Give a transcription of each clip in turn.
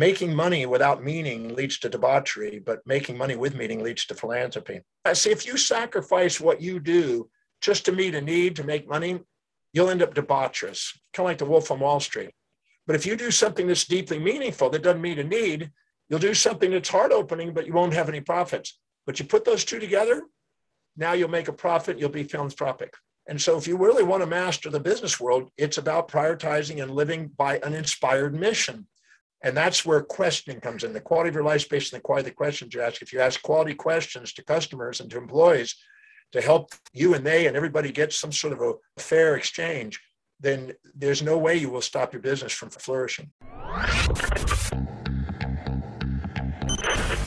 making money without meaning leads to debauchery, but making money with meaning leads to philanthropy. I see if you sacrifice what you do just to meet a need to make money, you'll end up debaucherous, kind of like the wolf on Wall Street. But if you do something that's deeply meaningful that doesn't meet a need, you'll do something that's heart opening, but you won't have any profits. But you put those two together, now you'll make a profit, you'll be philanthropic. And so, if you really want to master the business world, it's about prioritizing and living by an inspired mission. And that's where questioning comes in. The quality of your life based on the quality of the questions you ask. If you ask quality questions to customers and to employees to help you and they and everybody get some sort of a fair exchange, then there's no way you will stop your business from flourishing.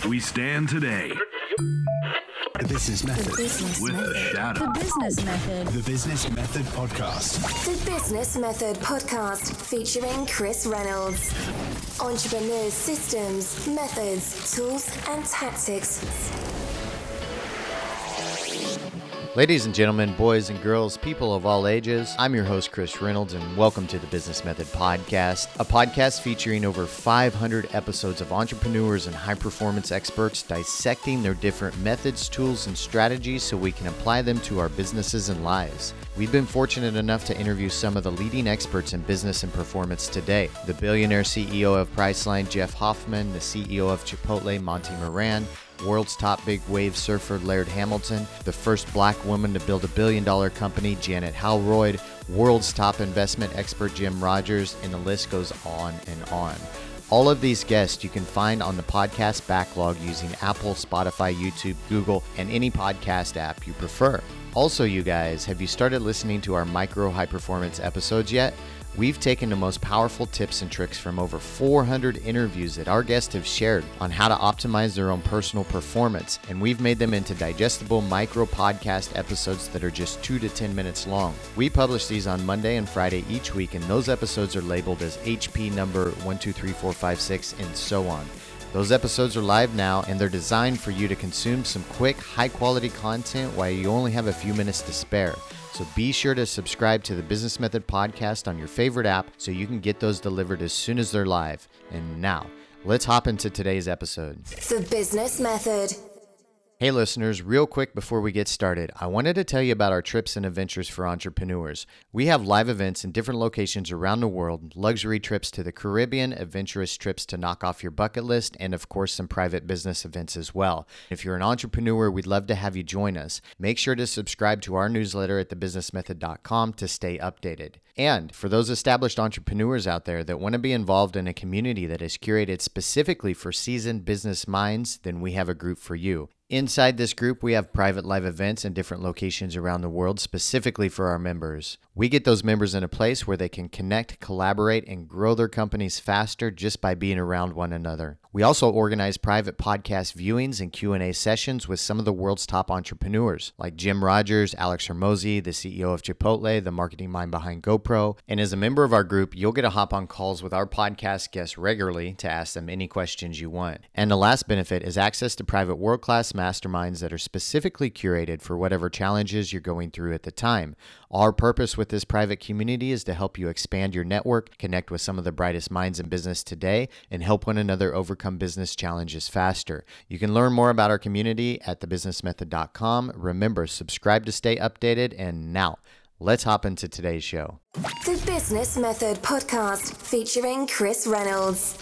We stand today. The Business Method. The Business With Method. a shadow. The Business Method. The Business Method Podcast. The Business Method Podcast featuring Chris Reynolds. Entrepreneurs' systems, methods, tools, and tactics. Ladies and gentlemen, boys and girls, people of all ages, I'm your host, Chris Reynolds, and welcome to the Business Method Podcast, a podcast featuring over 500 episodes of entrepreneurs and high performance experts dissecting their different methods, tools, and strategies so we can apply them to our businesses and lives. We've been fortunate enough to interview some of the leading experts in business and performance today. The billionaire CEO of Priceline, Jeff Hoffman, the CEO of Chipotle, Monty Moran, world's top big wave surfer Laird Hamilton, the first black woman to build a billion dollar company Janet Howroyd, world's top investment expert Jim Rogers, and the list goes on and on. All of these guests you can find on the podcast backlog using Apple, Spotify, YouTube, Google, and any podcast app you prefer. Also, you guys, have you started listening to our micro high performance episodes yet? We've taken the most powerful tips and tricks from over 400 interviews that our guests have shared on how to optimize their own personal performance, and we've made them into digestible micro podcast episodes that are just 2 to 10 minutes long. We publish these on Monday and Friday each week, and those episodes are labeled as HP number 123456 and so on. Those episodes are live now and they're designed for you to consume some quick, high quality content while you only have a few minutes to spare. So be sure to subscribe to the Business Method podcast on your favorite app so you can get those delivered as soon as they're live. And now, let's hop into today's episode. The Business Method. Hey, listeners, real quick before we get started, I wanted to tell you about our trips and adventures for entrepreneurs. We have live events in different locations around the world, luxury trips to the Caribbean, adventurous trips to knock off your bucket list, and of course, some private business events as well. If you're an entrepreneur, we'd love to have you join us. Make sure to subscribe to our newsletter at thebusinessmethod.com to stay updated. And for those established entrepreneurs out there that want to be involved in a community that is curated specifically for seasoned business minds, then we have a group for you. Inside this group, we have private live events in different locations around the world specifically for our members. We get those members in a place where they can connect, collaborate, and grow their companies faster just by being around one another. We also organize private podcast viewings and Q&A sessions with some of the world's top entrepreneurs, like Jim Rogers, Alex Hormozi, the CEO of Chipotle, the marketing mind behind GoPro. And as a member of our group, you'll get to hop on calls with our podcast guests regularly to ask them any questions you want. And the last benefit is access to private world-class masterminds that are specifically curated for whatever challenges you're going through at the time. Our purpose with this private community is to help you expand your network, connect with some of the brightest minds in business today, and help one another overcome business challenges faster. You can learn more about our community at thebusinessmethod.com. Remember, subscribe to stay updated. And now, let's hop into today's show. The Business Method Podcast featuring Chris Reynolds.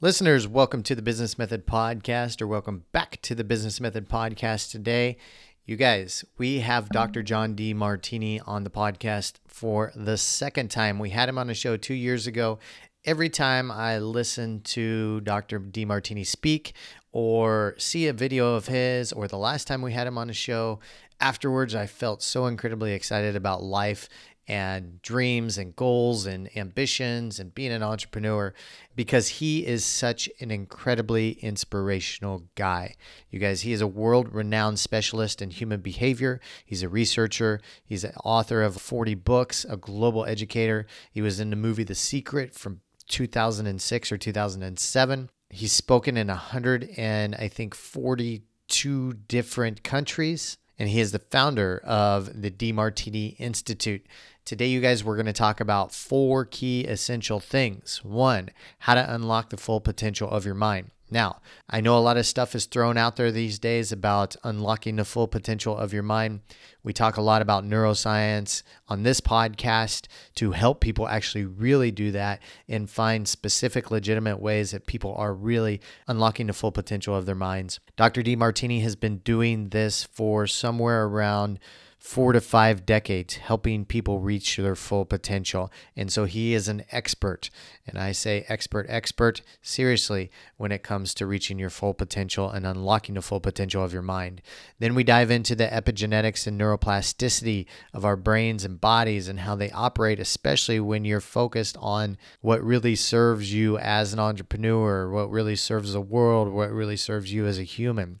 Listeners, welcome to the Business Method Podcast, or welcome back to the Business Method Podcast today. You guys, we have Dr. John Demartini on the podcast for the second time. We had him on a show two years ago. Every time I listen to Dr. Demartini speak or see a video of his, or the last time we had him on a show, afterwards I felt so incredibly excited about life and dreams and goals and ambitions and being an entrepreneur because he is such an incredibly inspirational guy. You guys, he is a world renowned specialist in human behavior. He's a researcher, he's an author of 40 books, a global educator. He was in the movie The Secret from 2006 or 2007. He's spoken in 100 and I think 42 different countries and he is the founder of the Demartini Institute. Today, you guys, we're going to talk about four key essential things. One, how to unlock the full potential of your mind. Now, I know a lot of stuff is thrown out there these days about unlocking the full potential of your mind. We talk a lot about neuroscience on this podcast to help people actually really do that and find specific, legitimate ways that people are really unlocking the full potential of their minds. Dr. Demartini has been doing this for somewhere around four to five decades helping people reach their full potential. And so he is an expert. And I say expert, expert, seriously, when it comes to reaching your full potential and unlocking the full potential of your mind. Then we dive into the epigenetics and neuroplasticity of our brains and bodies and how they operate, especially when you're focused on what really serves you as an entrepreneur, what really serves the world, what really serves you as a human.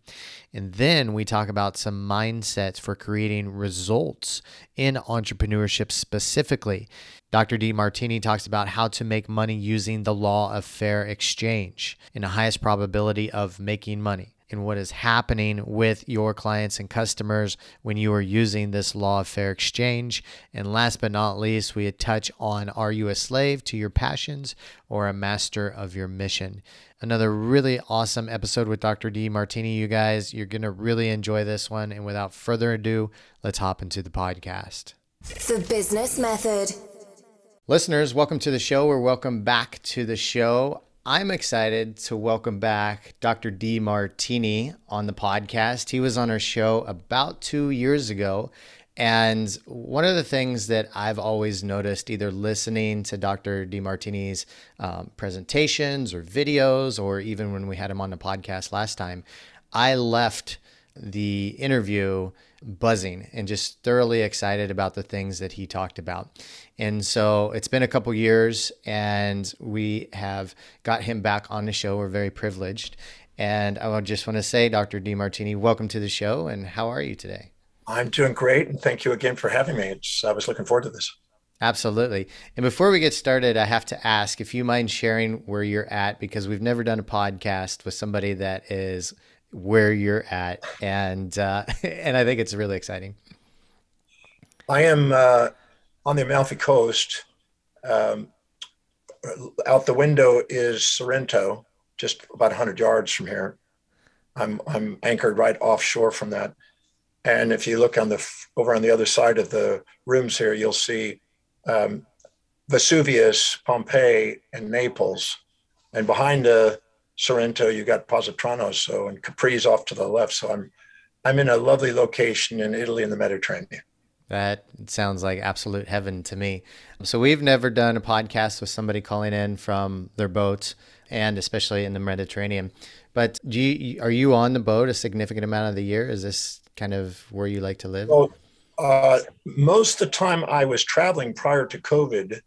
And then we talk about some mindsets for creating results in entrepreneurship specifically. Dr. Demartini talks about how to make money using the law of fair exchange and the highest probability of making money and what is happening with your clients and customers when you are using this law of fair exchange. And last but not least, we touch on are you a slave to your passions or a master of your mission? Another really awesome episode with Dr. Demartini, you guys. You're going to really enjoy this one. And without further ado, let's hop into the podcast. The Business Method. Listeners, welcome to the show or welcome back to the show. I'm excited to welcome back Dr. Demartini on the podcast. He was on our show about two years ago. And one of the things that I've always noticed, either listening to Dr. Demartini's um, presentations or videos, or even when we had him on the podcast last time, I left the interview buzzing and just thoroughly excited about the things that he talked about. And so it's been a couple years and we have got him back on the show. We're very privileged. And I just want to say, Dr. Demartini, welcome to the show. And how are you today? I'm doing great. And thank you again for having me. It's, I was looking forward to this. Absolutely. And before we get started, I have to ask if you mind sharing where you're at because we've never done a podcast with somebody that is where you're at, and uh, and I think it's really exciting. I am uh, on the Amalfi Coast. Um, out the window is Sorrento, just about 100 yards from here. I'm I'm anchored right offshore from that, and if you look on the over on the other side of the rooms here, you'll see um, Vesuvius, Pompeii, and Naples, and behind the Sorrento, you got Positano, so and Capri's off to the left. So I'm I'm in a lovely location in Italy in the Mediterranean. That sounds like absolute heaven to me. So we've never done a podcast with somebody calling in from their boat, and especially in the Mediterranean. But do you, are you on the boat a significant amount of the year? Is this kind of where you like to live? Well, uh, most of the time I was traveling prior to COVID,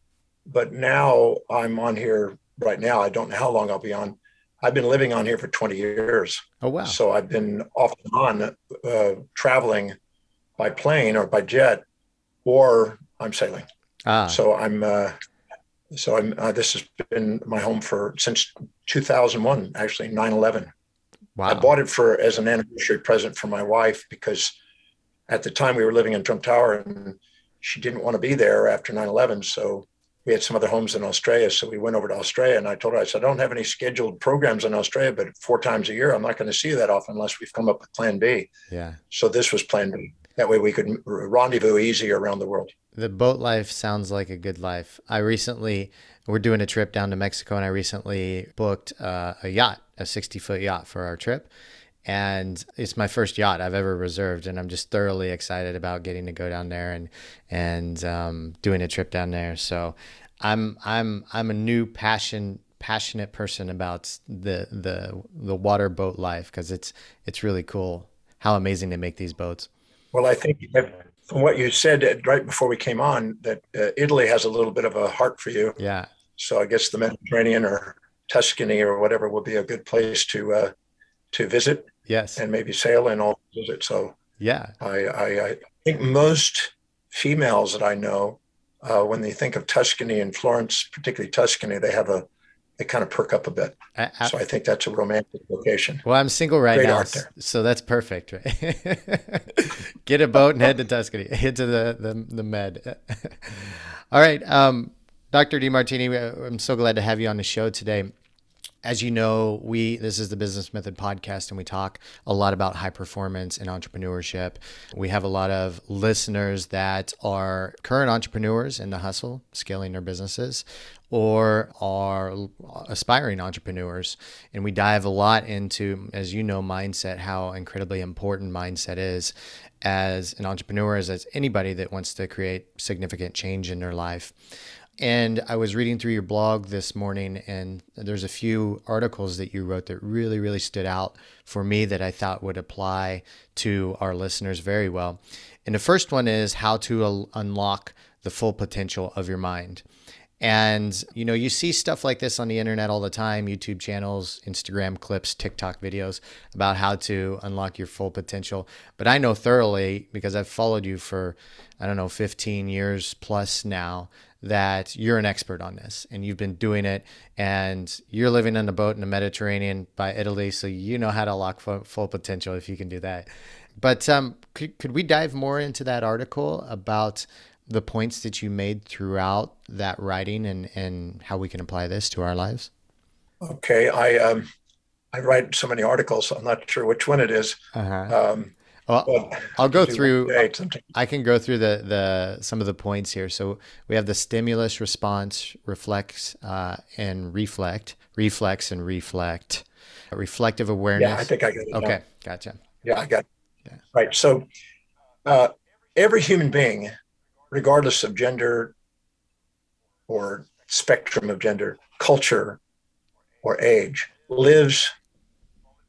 but now I'm on here right now. I don't know how long I'll be on. I've been living on here for 20 years. Oh, wow. So I've been off and on uh, traveling by plane or by jet, or I'm sailing. Ah. So I'm, uh, so I'm, uh, this has been my home for since 2001, actually 9 11. Wow. I bought it for as an anniversary present for my wife because at the time we were living in Trump Tower and she didn't want to be there after 9 11. So we had some other homes in Australia. So we went over to Australia and I told her, I said, I don't have any scheduled programs in Australia, but four times a year, I'm not going to see you that often unless we've come up with plan B. Yeah. So this was plan B. That way we could rendezvous easy around the world. The boat life sounds like a good life. I recently, we're doing a trip down to Mexico and I recently booked uh, a yacht, a 60 foot yacht for our trip and it's my first yacht I've ever reserved, and I'm just thoroughly excited about getting to go down there and and um, doing a trip down there. So I'm I'm I'm a new passion passionate person about the the the water boat life because it's it's really cool how amazing they make these boats. Well, I think from what you said uh, right before we came on that uh, Italy has a little bit of a heart for you. Yeah. So I guess the Mediterranean or Tuscany or whatever will be a good place to uh, to visit. Yes. And maybe sail and all visit. So yeah, I, I, I think most females that I know, uh, when they think of Tuscany and Florence, particularly Tuscany, they have a they kind of perk up a bit. I, I, so I think that's a romantic location. Well, I'm single right Great now, so that's perfect. Right? Get a boat and head to Tuscany, head to the the, the Med. All right, um, Dr. Demartini, I'm so glad to have you on the show today. As you know, we this is the Business Method podcast, and we talk a lot about high performance and entrepreneurship. We have a lot of listeners that are current entrepreneurs in the hustle, scaling their businesses, or are aspiring entrepreneurs. And we dive a lot into, as you know, mindset, how incredibly important mindset is as an entrepreneur, as, as anybody that wants to create significant change in their life. And I was reading through your blog this morning, and there's a few articles that you wrote that really, really stood out for me that I thought would apply to our listeners very well. And the first one is how to unlock the full potential of your mind. And you know, you see stuff like this on the internet all the time, YouTube channels, Instagram clips, TikTok videos about how to unlock your full potential. But I know thoroughly because I've followed you for I don't know 15 years plus now that you're an expert on this and you've been doing it and you're living on a boat in the Mediterranean by Italy, so you know how to lock full potential if you can do that. But um, could, could we dive more into that article about the points that you made throughout that writing and, and how we can apply this to our lives? Okay, I um, I write so many articles, I'm not sure which one it is. Uh-huh. Um, well, I'll go through. I can go through the the some of the points here. So we have the stimulus response, reflex, uh, and reflect, reflex and reflect, reflective awareness. Yeah, I think I got it. Okay, now. gotcha. Yeah, I got. It. Yeah. Right. So uh, every human being, regardless of gender or spectrum of gender, culture, or age, lives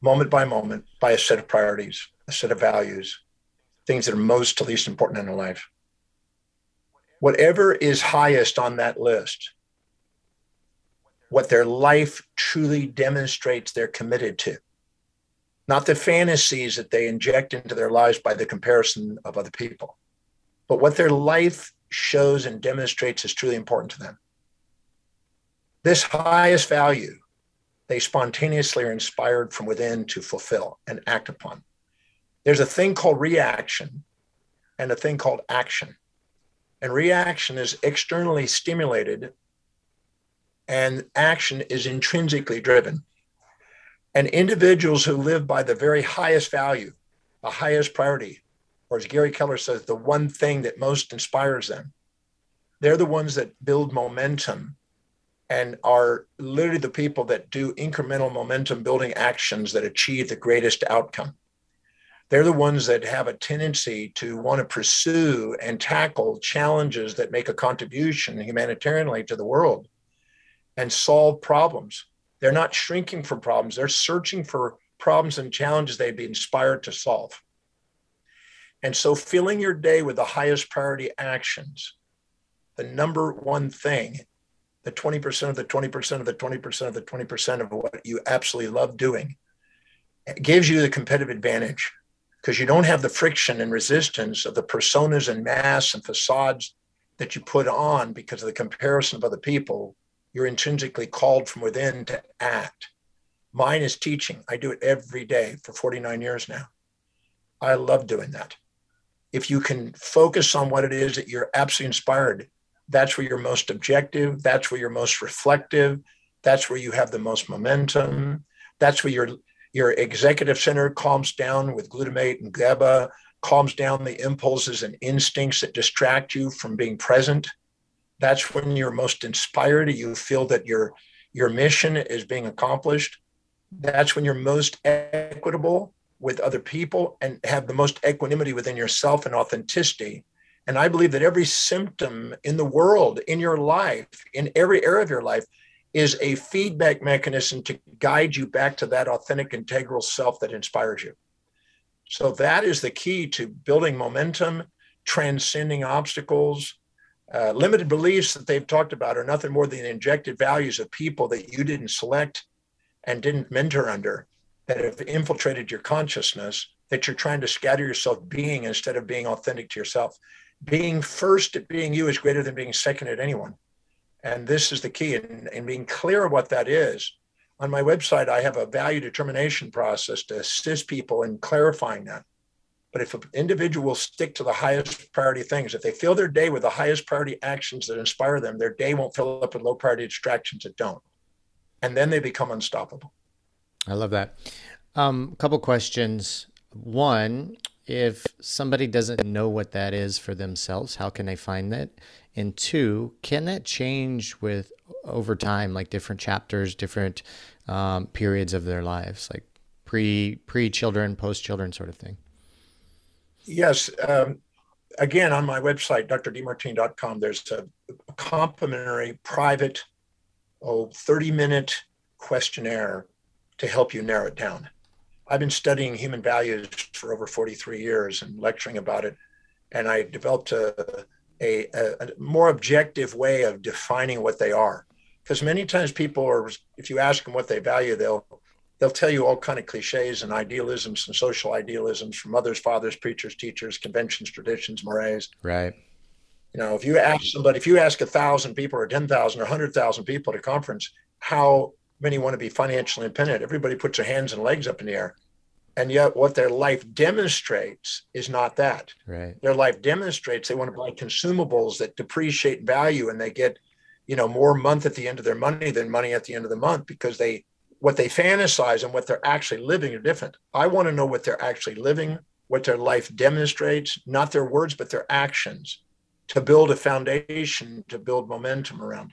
moment by moment by a set of priorities a set of values, things that are most to least important in their life. Whatever is highest on that list, what their life truly demonstrates they're committed to, not the fantasies that they inject into their lives by the comparison of other people, but what their life shows and demonstrates is truly important to them. This highest value, they spontaneously are inspired from within to fulfill and act upon. There's a thing called reaction and a thing called action. And reaction is externally stimulated, and action is intrinsically driven. And individuals who live by the very highest value, the highest priority, or as Gary Keller says, the one thing that most inspires them, they're the ones that build momentum and are literally the people that do incremental momentum building actions that achieve the greatest outcome they're the ones that have a tendency to want to pursue and tackle challenges that make a contribution humanitarianly to the world and solve problems. They're not shrinking from problems, they're searching for problems and challenges they'd be inspired to solve. And so, filling your day with the highest priority actions, the number one thing, the 20% of the 20% of the 20% of the 20% of what you absolutely love doing, gives you the competitive advantage because you don't have the friction and resistance of the personas and masks and facades that you put on because of the comparison of other people. You're intrinsically called from within to act. Mine is teaching. I do it every day for 49 years now. I love doing that. If you can focus on what it is that you're absolutely inspired, that's where you're most objective. That's where you're most reflective. That's where you have the most momentum. That's where you're your executive center calms down with glutamate and GABA, calms down the impulses and instincts that distract you from being present. That's when you're most inspired. You feel that your your mission is being accomplished. That's when you're most equitable with other people and have the most equanimity within yourself and authenticity. And I believe that every symptom in the world, in your life, in every area of your life, is a feedback mechanism to guide you back to that authentic, integral self that inspires you. So that is the key to building momentum, transcending obstacles. Uh, limited beliefs that they've talked about are nothing more than injected values of people that you didn't select and didn't mentor under that have infiltrated your consciousness that you're trying to scatter yourself being instead of being authentic to yourself. Being first at being you is greater than being second at anyone And this is the key in, in being clear what that is. On my website, I have a value determination process to assist people in clarifying that. But if an individual will stick to the highest priority things, if they fill their day with the highest priority actions that inspire them, their day won't fill up with low priority distractions that don't. And then they become unstoppable. I love that. A um, couple questions. One, if somebody doesn't know what that is for themselves, how can they find that? And two, can that change with over time, like different chapters, different um, periods of their lives, like pre pre children, post children, sort of thing? Yes. Um, again, on my website, drdemartini.com, there's a complimentary private, oh, 30 minute questionnaire to help you narrow it down. I've been studying human values for over 43 years and lecturing about it. And I developed a, a, a more objective way of defining what they are. Because many times people are, if you ask them what they value, they'll they'll tell you all kind of cliches and idealisms and social idealisms from mothers, fathers, preachers, teachers, conventions, traditions, mores. Right. You know, if you ask somebody, if you ask a thousand people or 10,000 or 100,000 people at a conference, how many want to be financially independent. Everybody puts their hands and legs up in the air. And yet, what their life demonstrates is not that. Right. Their life demonstrates they want to buy consumables that depreciate value, and they get, you know, more month at the end of their money than money at the end of the month because they, what they fantasize and what they're actually living are different. I want to know what they're actually living, what their life demonstrates, not their words, but their actions, to build a foundation, to build momentum around.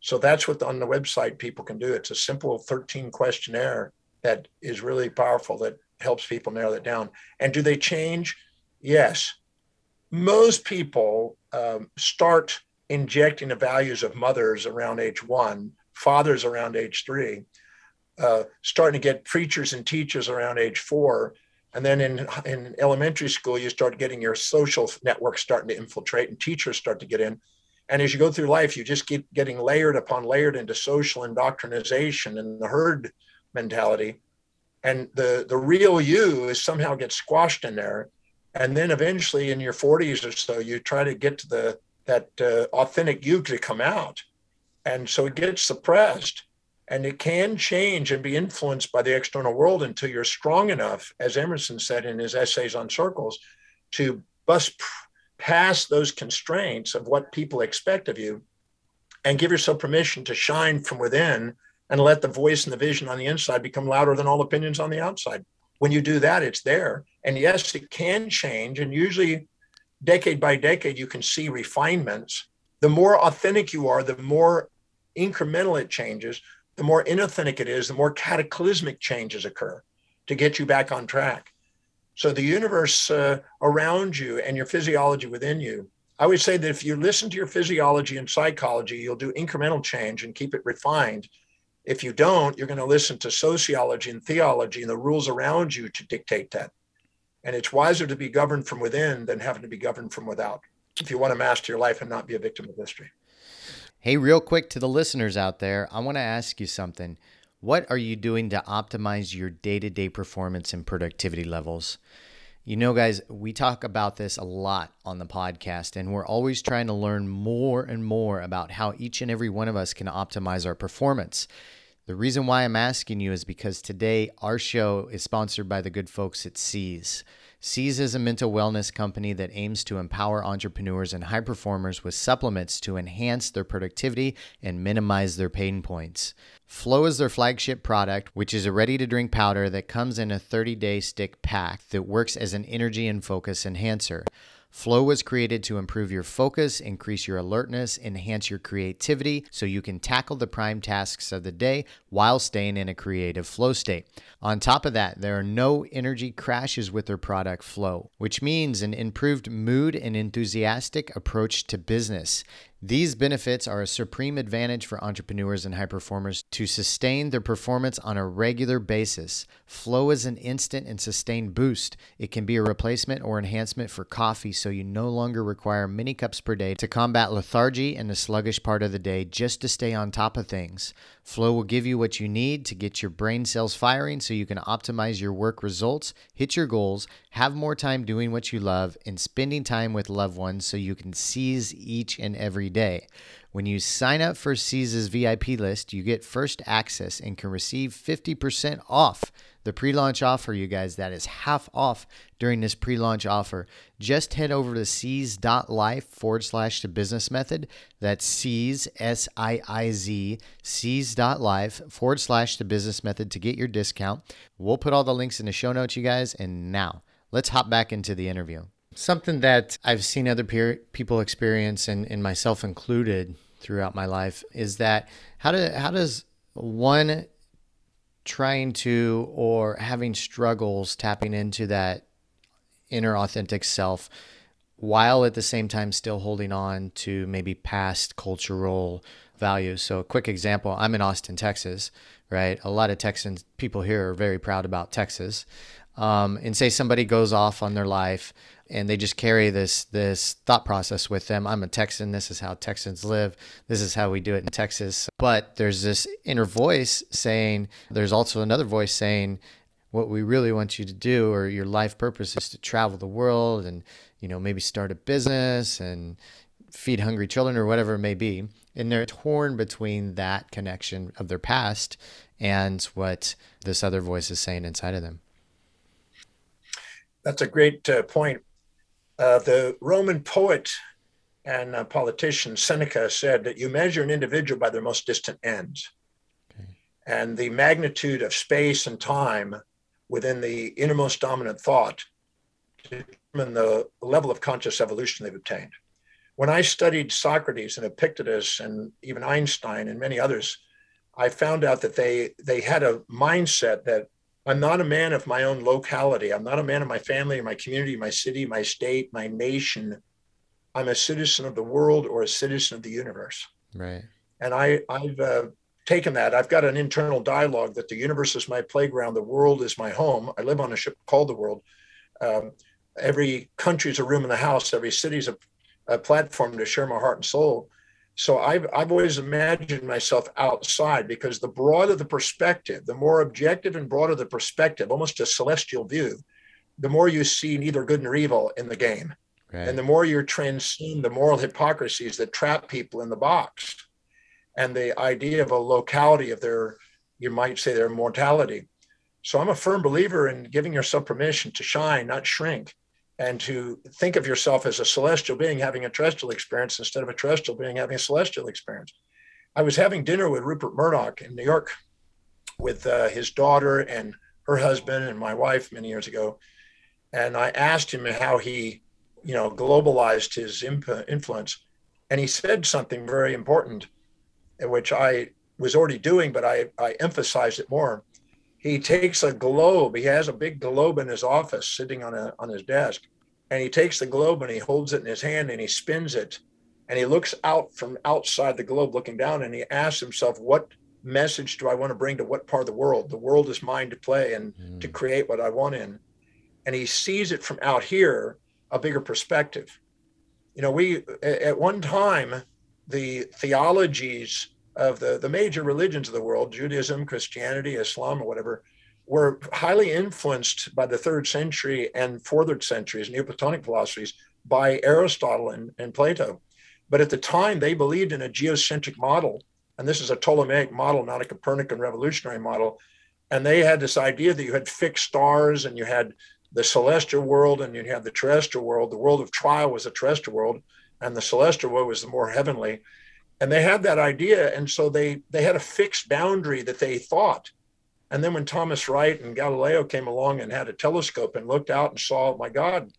So that's what on the website people can do. It's a simple 13 questionnaire that is really powerful that helps people narrow that down. And do they change? Yes. Most people um, start injecting the values of mothers around age one, fathers around age three, uh, starting to get preachers and teachers around age four. And then in, in elementary school, you start getting your social network starting to infiltrate and teachers start to get in. And as you go through life, you just keep getting layered upon layered into social indoctrination and the herd mentality. And the, the real you is somehow gets squashed in there. And then eventually in your 40s or so, you try to get to the that uh, authentic you to come out. And so it gets suppressed and it can change and be influenced by the external world until you're strong enough, as Emerson said in his essays on circles, to bust past those constraints of what people expect of you and give yourself permission to shine from within and let the voice and the vision on the inside become louder than all opinions on the outside. When you do that, it's there. And yes, it can change. And usually, decade by decade, you can see refinements. The more authentic you are, the more incremental it changes. The more inauthentic it is, the more cataclysmic changes occur to get you back on track. So the universe uh, around you and your physiology within you. I would say that if you listen to your physiology and psychology, you'll do incremental change and keep it refined. If you don't, you're going to listen to sociology and theology and the rules around you to dictate that. And it's wiser to be governed from within than having to be governed from without if you want to master your life and not be a victim of history. Hey, real quick to the listeners out there, I want to ask you something. What are you doing to optimize your day to day performance and productivity levels? You know, guys, we talk about this a lot on the podcast, and we're always trying to learn more and more about how each and every one of us can optimize our performance. The reason why I'm asking you is because today our show is sponsored by the good folks at Siiz. Siiz is a mental wellness company that aims to empower entrepreneurs and high performers with supplements to enhance their productivity and minimize their pain points. Flow is their flagship product, which is a ready to drink powder that comes in a 30 day stick pack that works as an energy and focus enhancer. Flow was created to improve your focus, increase your alertness, enhance your creativity so you can tackle the prime tasks of the day while staying in a creative flow state. On top of that, there are no energy crashes with their product Flow, which means an improved mood and enthusiastic approach to business. These benefits are a supreme advantage for entrepreneurs and high performers to sustain their performance on a regular basis. Flow is an instant and sustained boost. It can be a replacement or enhancement for coffee, so you no longer require many cups per day to combat lethargy and the sluggish part of the day just to stay on top of things. Flow will give you what you need to get your brain cells firing so you can optimize your work results, hit your goals, have more time doing what you love, and spending time with loved ones so you can seize each and every day. When you sign up for Siiz's VIP list, you get first access and can receive 50% off the pre launch offer, you guys. That is half off during this pre launch offer. Just head over to Siiz.life forward slash the business method. That's Siiz, S I I Z, Siiz.life forward slash the business method to get your discount. We'll put all the links in the show notes, you guys. And now let's hop back into the interview. Something that I've seen other peer, people experience, and, and myself included, throughout my life is that how do how does one trying to or having struggles tapping into that inner authentic self while at the same time still holding on to maybe past cultural values. So a quick example, I'm in Austin, Texas, right? A lot of Texans people here are very proud about Texas. Um, and say somebody goes off on their life and they just carry this this thought process with them. I'm a Texan. This is how Texans live. This is how we do it in Texas. But there's this inner voice saying. There's also another voice saying, what we really want you to do or your life purpose is to travel the world and you know maybe start a business and feed hungry children or whatever it may be and they're torn between that connection of their past and what this other voice is saying inside of them that's a great uh, point uh, the Roman poet and uh, politician Seneca said that you measure an individual by their most distant ends. Okay. And the magnitude of space and time within the innermost dominant thought determine the level of conscious evolution they've obtained. When I studied Socrates and Epictetus and even Einstein and many others, I found out that they they had a mindset that I'm not a man of my own locality. I'm not a man of my family, my community, my city, my state, my nation. I'm a citizen of the world or a citizen of the universe. Right. And I, I've uh, taken that. I've got an internal dialogue that the universe is my playground, the world is my home. I live on a ship called the world. Um, every country is a room in the house. Every city is a, a platform to share my heart and soul. So I've, I've always imagined myself outside because the broader the perspective, the more objective and broader the perspective, almost a celestial view, the more you see neither good nor evil in the game. Right. And the more you transcend the moral hypocrisies that trap people in the box and the idea of a locality of their, you might say, their mortality. So I'm a firm believer in giving yourself permission to shine, not shrink and to think of yourself as a celestial being having a terrestrial experience instead of a terrestrial being having a celestial experience. I was having dinner with Rupert Murdoch in New York with uh, his daughter and her husband and my wife many years ago. And I asked him how he, you know, globalized his imp- influence. And he said something very important, which I was already doing, but I, I emphasized it more he takes a globe. He has a big globe in his office sitting on a on his desk, and he takes the globe and he holds it in his hand and he spins it, and he looks out from outside the globe, looking down, and he asks himself, "What message do I want to bring to what part of the world? The world is mine to play and mm. to create what I want in." And he sees it from out here, a bigger perspective. You know, we at one time the theologies of the, the major religions of the world, Judaism, Christianity, Islam, or whatever, were highly influenced by the third century and fourth centuries, Neoplatonic philosophies, by Aristotle and, and Plato. But at the time, they believed in a geocentric model. And this is a Ptolemaic model, not a Copernican revolutionary model. And they had this idea that you had fixed stars and you had the celestial world and you had the terrestrial world. The world of trial was the terrestrial world, and the celestial world was the more heavenly and they had that idea and so they they had a fixed boundary that they thought. And then when thomas wright and galileo came along and had a telescope and looked out and saw oh my god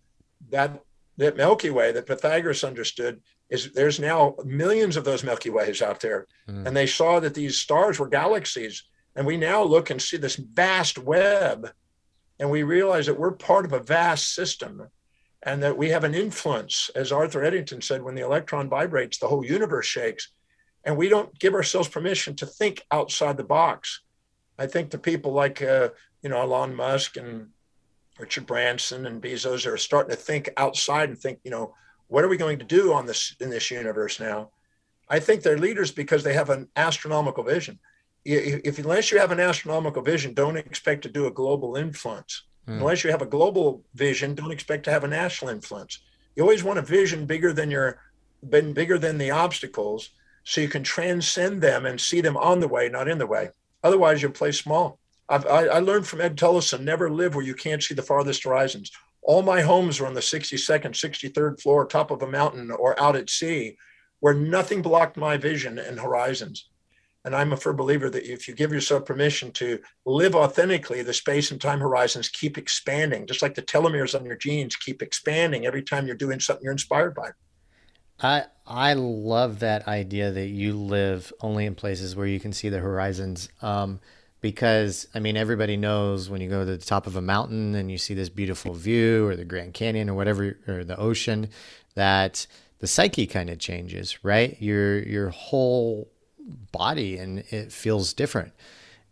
that that milky way that pythagoras understood is there's now millions of those milky ways out there. Mm. and they saw that these stars were galaxies and we now look and see this vast web and we realize that we're part of a vast system and that we have an influence. As Arthur Eddington said, when the electron vibrates, the whole universe shakes. And we don't give ourselves permission to think outside the box. I think the people like, uh, you know, Elon Musk and Richard Branson and Bezos are starting to think outside and think, you know, what are we going to do on this in this universe now? I think they're leaders because they have an astronomical vision. If, unless you have an astronomical vision, don't expect to do a global influence. Mm. Unless you have a global vision, don't expect to have a national influence. You always want a vision bigger than your been bigger than the obstacles so you can transcend them and see them on the way, not in the way. Otherwise, you'll play small. I've, I, I learned from Ed Tullison never live where you can't see the farthest horizons. All my homes are on the 62nd, 63rd floor, top of a mountain, or out at sea, where nothing blocked my vision and horizons. And I'm a firm believer that if you give yourself permission to live authentically, the space and time horizons keep expanding, just like the telomeres on your genes keep expanding every time you're doing something you're inspired by. I I love that idea that you live only in places where you can see the horizons. Um, because I mean, everybody knows when you go to the top of a mountain and you see this beautiful view, or the Grand Canyon, or whatever, or the ocean, that the psyche kind of changes, right? Your your whole body and it feels different.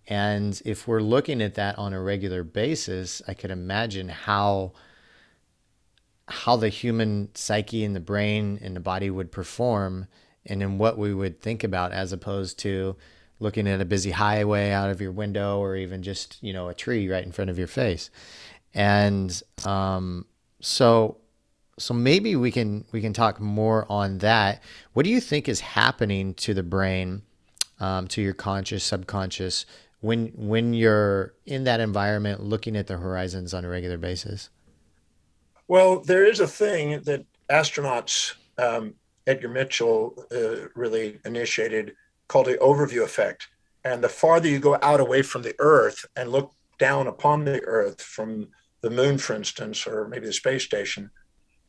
And if we're looking at that on a regular basis, I could imagine how how the human psyche and the brain and the body would perform and in what we would think about as opposed to looking at a busy highway out of your window or even just, you know, a tree right in front of your face. And um, so so maybe we can we can talk more on that. What do you think is happening to the brain, um, to your conscious, subconscious, when when you're in that environment, looking at the horizons on a regular basis? Well, there is a thing that astronauts, um, Edgar Mitchell, uh, really initiated called the overview effect. And the farther you go out away from the Earth and look down upon the Earth from the moon, for instance, or maybe the space station,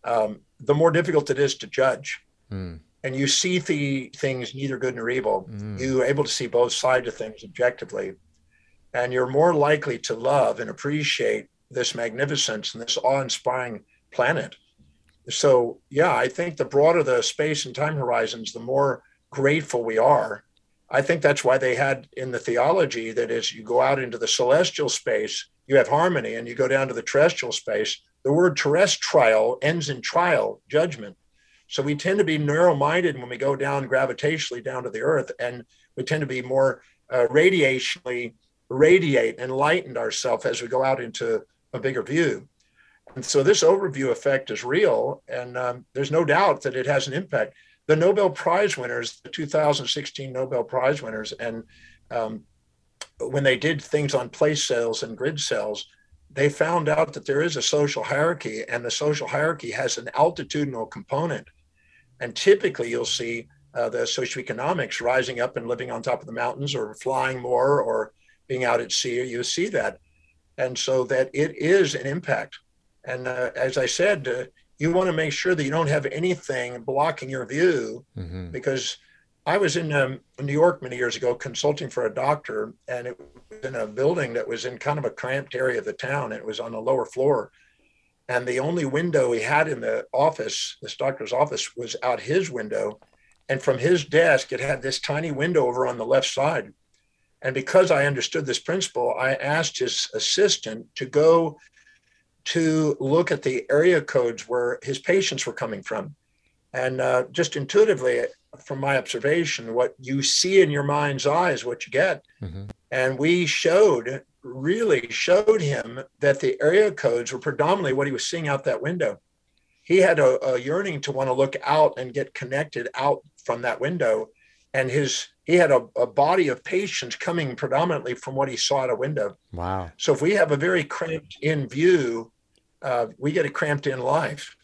um, the more difficult it is to judge. Mm. And you see the things neither good nor evil. Mm. You're able to see both sides of things objectively. And you're more likely to love and appreciate this magnificence and this awe-inspiring planet. So, yeah, I think the broader the space and time horizons, the more grateful we are. I think that's why they had in the theology that as you go out into the celestial space, you have harmony, and you go down to the terrestrial space, the word terrestrial ends in trial, judgment. So we tend to be narrow minded when we go down gravitationally down to the earth, and we tend to be more uh, radiationally radiate, enlightened ourselves as we go out into a bigger view. And so this overview effect is real, and um, there's no doubt that it has an impact. The Nobel Prize winners, the 2016 Nobel Prize winners, and um, when they did things on place cells and grid cells, they found out that there is a social hierarchy, and the social hierarchy has an altitudinal component. And typically, you'll see uh, the socioeconomics rising up and living on top of the mountains, or flying more, or being out at sea. You see that, and so that it is an impact. And uh, as I said, uh, you want to make sure that you don't have anything blocking your view, mm-hmm. because I was in um, New York many years ago consulting for a doctor, and it was in a building that was in kind of a cramped area of the town. It was on the lower floor. And the only window he had in the office, this doctor's office, was out his window. And from his desk, it had this tiny window over on the left side. And because I understood this principle, I asked his assistant to go to look at the area codes where his patients were coming from. And uh, just intuitively, from my observation, what you see in your mind's eye is what you get. Mm-hmm. And we showed, really showed him that the area codes were predominantly what he was seeing out that window. He had a, a yearning to want to look out and get connected out from that window. And his he had a, a body of patients coming predominantly from what he saw at a window. Wow. So if we have a very cramped in view, uh, we get a cramped in life.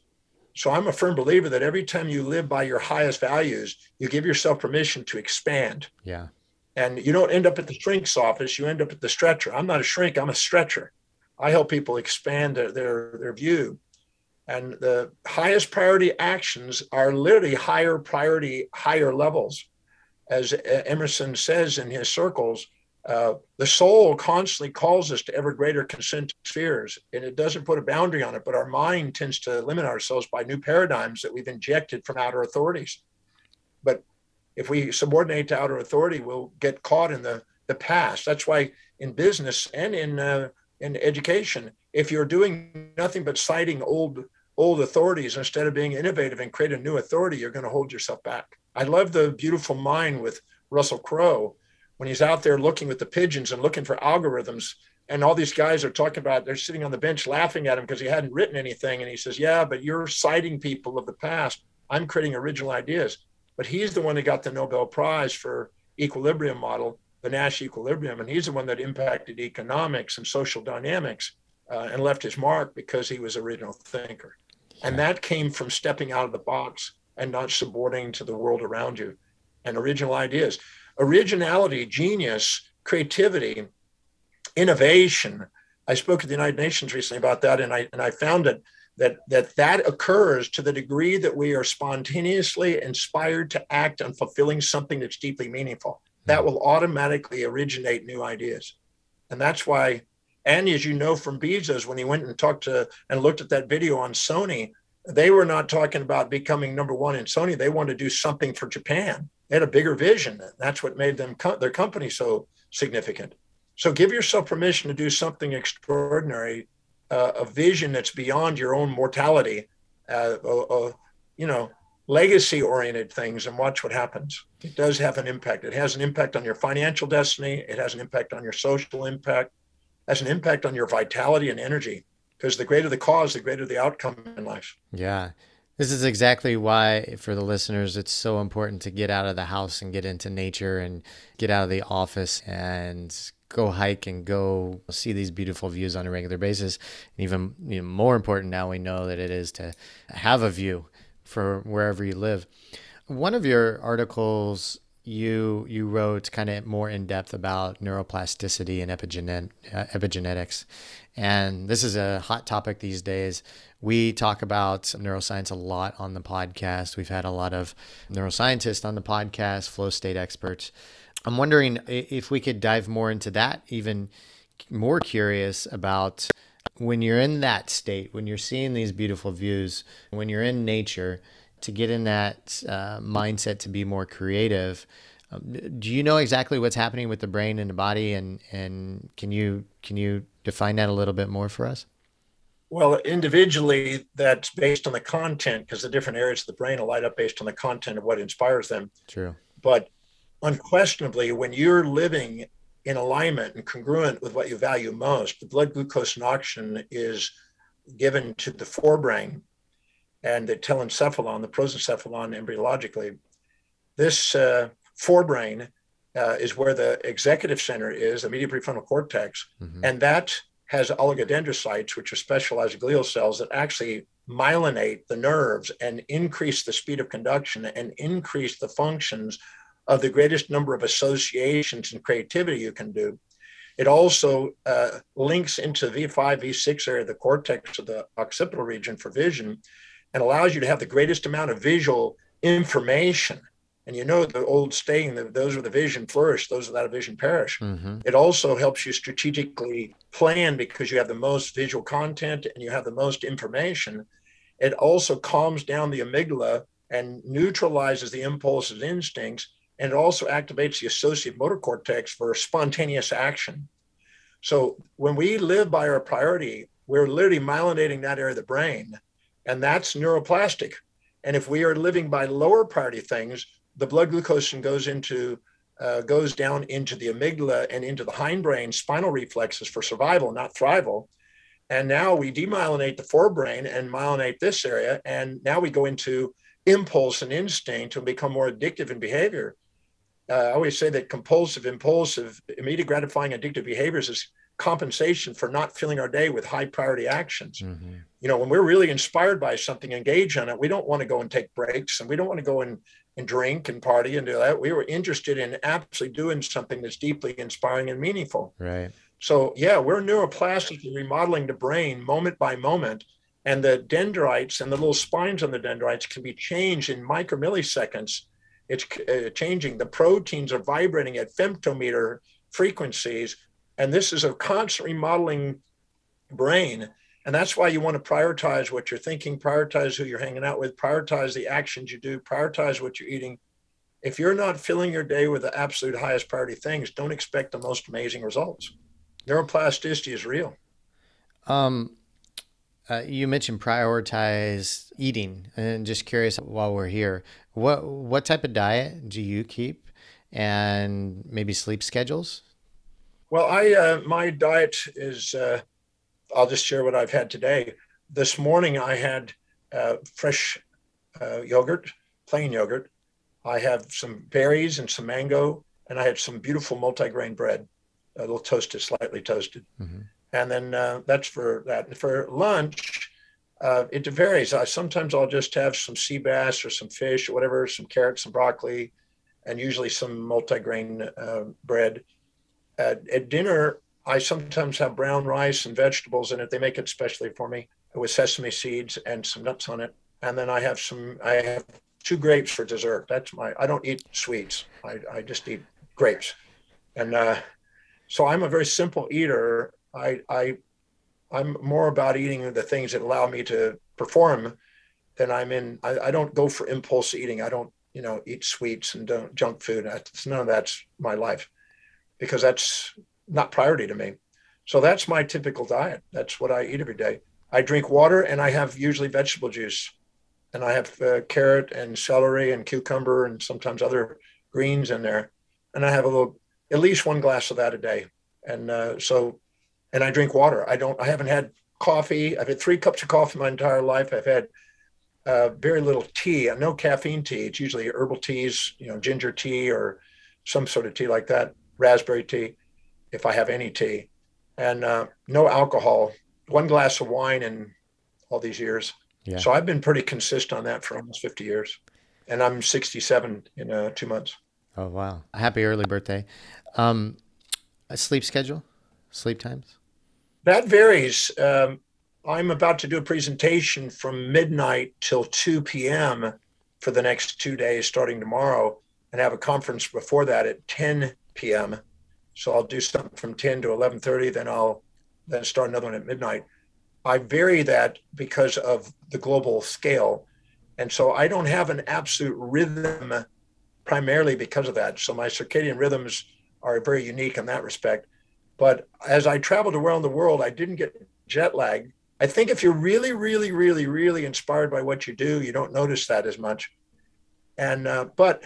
So I'm a firm believer that every time you live by your highest values, you give yourself permission to expand. Yeah. And you don't end up at the shrink's office, you end up at the stretcher. I'm not a shrink, I'm a stretcher. I help people expand their, their, their view. And the highest priority actions are literally higher priority, higher levels. As Emerson says in his circles, uh, the soul constantly calls us to ever greater concentric spheres, and it doesn't put a boundary on it, but our mind tends to limit ourselves by new paradigms that we've injected from outer authorities. But if we subordinate to outer authority, we'll get caught in the, the past. That's why in business and in, uh, in education, if you're doing nothing but citing old old authorities instead of being innovative and create a new authority, you're going to hold yourself back. I love the beautiful mind with Russell Crowe when he's out there looking with the pigeons and looking for algorithms and all these guys are talking about they're sitting on the bench laughing at him because he hadn't written anything and he says yeah but you're citing people of the past i'm creating original ideas but he's the one that got the Nobel Prize for equilibrium model, the Nash equilibrium, and he's the one that impacted economics and social dynamics uh, and left his mark because he was original thinker. And that came from stepping out of the box and not subordinating to the world around you and original ideas. Originality, genius, creativity, innovation. I spoke at the United Nations recently about that, and I and I found that that that that occurs to the degree that we are spontaneously inspired to act on fulfilling something that's deeply meaningful. That hmm. will automatically originate new ideas, and that's why. And as you know from Bezos, when he went and talked to and looked at that video on Sony, they were not talking about becoming number one in Sony. They wanted to do something for Japan. They had a bigger vision. That's what made them their company so significant. So give yourself permission to do something extraordinary, uh, a vision that's beyond your own mortality, uh, uh, you know, legacy oriented things and watch what happens. It does have an impact. It has an impact on your financial destiny. It has an impact on your social impact, has an impact on your vitality and energy because the greater the cause, the greater the outcome in life. Yeah. This is exactly why, for the listeners, it's so important to get out of the house and get into nature and get out of the office and go hike and go see these beautiful views on a regular basis. And even you know, more important now, we know that it is to have a view for wherever you live. One of your articles you you wrote kind of more in depth about neuroplasticity and epigenet, uh, epigenetics, and this is a hot topic these days. We talk about neuroscience a lot on the podcast. We've had a lot of neuroscientists on the podcast, flow state experts. I'm wondering if we could dive more into that, even more curious about when you're in that state, when you're seeing these beautiful views, when you're in nature, to get in that uh, mindset to be more creative. Um, do you know exactly what's happening with the brain and the body, and and can you can you define that a little bit more for us? Well, individually, that's based on the content because the different areas of the brain will light up based on the content of what inspires them. True. But unquestionably, when you're living in alignment and congruent with what you value most, the blood glucose and oxygen is given to the forebrain and the telencephalon, the prosencephalon embryologically. This uh, forebrain uh, is where the executive center is, the medial prefrontal cortex, mm-hmm. and that has oligodendrocytes, which are specialized glial cells that actually myelinate the nerves and increase the speed of conduction and increase the functions of the greatest number of associations and creativity you can do. It also uh, links into the V5, V6 area of the cortex of the occipital region for vision and allows you to have the greatest amount of visual information. And you know the old saying that those with a vision flourish, those without a vision perish. Mm-hmm. It also helps you strategically plan because you have the most visual content and you have the most information. It also calms down the amygdala and neutralizes the impulses and instincts. And it also activates the associative motor cortex for spontaneous action. So when we live by our priority, we're literally myelinating that area of the brain and that's neuroplastic. And if we are living by lower priority things, the blood glucose goes into uh, goes down into the amygdala and into the hindbrain spinal reflexes for survival, not thrival. And now we demyelinate the forebrain and myelinate this area, and now we go into impulse and instinct and become more addictive in behavior. Uh, I always say that compulsive, impulsive, immediate gratifying addictive behaviors is compensation for not filling our day with high priority actions. Mm-hmm. You know, when we're really inspired by something, engage on it, we don't want to go and take breaks and we don't want to go and, and drink and party and do that. We were interested in absolutely doing something that's deeply inspiring and meaningful. Right. So, yeah, we're neuroplastically remodeling the brain moment by moment. And the dendrites and the little spines on the dendrites can be changed in micromilliseconds. It's uh, changing. The proteins are vibrating at femtometer frequencies and this is a constant remodeling brain. And that's why you want to prioritize what you're thinking, prioritize who you're hanging out with, prioritize the actions you do, prioritize what you're eating. If you're not filling your day with the absolute highest priority things, don't expect the most amazing results. Neuroplasticity is real. Um, uh, you mentioned prioritize eating, and just curious while we're here, what what type of diet do you keep, and maybe sleep schedules? Well, I uh, my diet is. Uh, I'll just share what I've had today. This morning I had uh, fresh uh, yogurt, plain yogurt, I have some berries and some mango, and I had some beautiful multigrain bread, a little toasted, slightly toasted. Mm-hmm. And then uh, that's for that. For lunch, uh, it varies. I sometimes I'll just have some sea bass or some fish or whatever, some carrots, some broccoli, and usually some multigrain uh, bread. At, at, dinner, I sometimes have brown rice and vegetables in it. They make it specially for me with sesame seeds and some nuts on it. And then I have some. I have two grapes for dessert. That's my. I don't eat sweets. I, I just eat grapes, and uh, so I'm a very simple eater. I I I'm more about eating the things that allow me to perform than I'm in. I, I don't go for impulse eating. I don't, you know, eat sweets and don't junk food. That's, none of that's my life because that's not priority to me. So that's my typical diet. That's what I eat every day. I drink water and I have usually vegetable juice. And I have uh, carrot and celery and cucumber and sometimes other greens in there. And I have a little, at least one glass of that a day. And uh, so and I drink water. I don't. I haven't had coffee. I've had three cups of coffee my entire life. I've had uh, very little tea, no caffeine tea. It's usually herbal teas, you know, ginger tea or some sort of tea like that, raspberry tea, if I have any tea, and uh, no alcohol. One glass of wine in all these years. Yeah. So I've been pretty consistent on that for almost 50 years, and I'm 67 in uh, two months. Oh wow! Happy early birthday. Um, a sleep schedule, sleep times. That varies. Um, I'm about to do a presentation from midnight till 2 p.m. for the next two days, starting tomorrow, and have a conference before that at 10 p.m. So I'll do something from 10 to 11:30, then I'll then start another one at midnight. I vary that because of the global scale, and so I don't have an absolute rhythm, primarily because of that. So my circadian rhythms are very unique in that respect. But as I traveled around the world, I didn't get jet lag. I think if you're really, really, really, really inspired by what you do, you don't notice that as much. And uh, but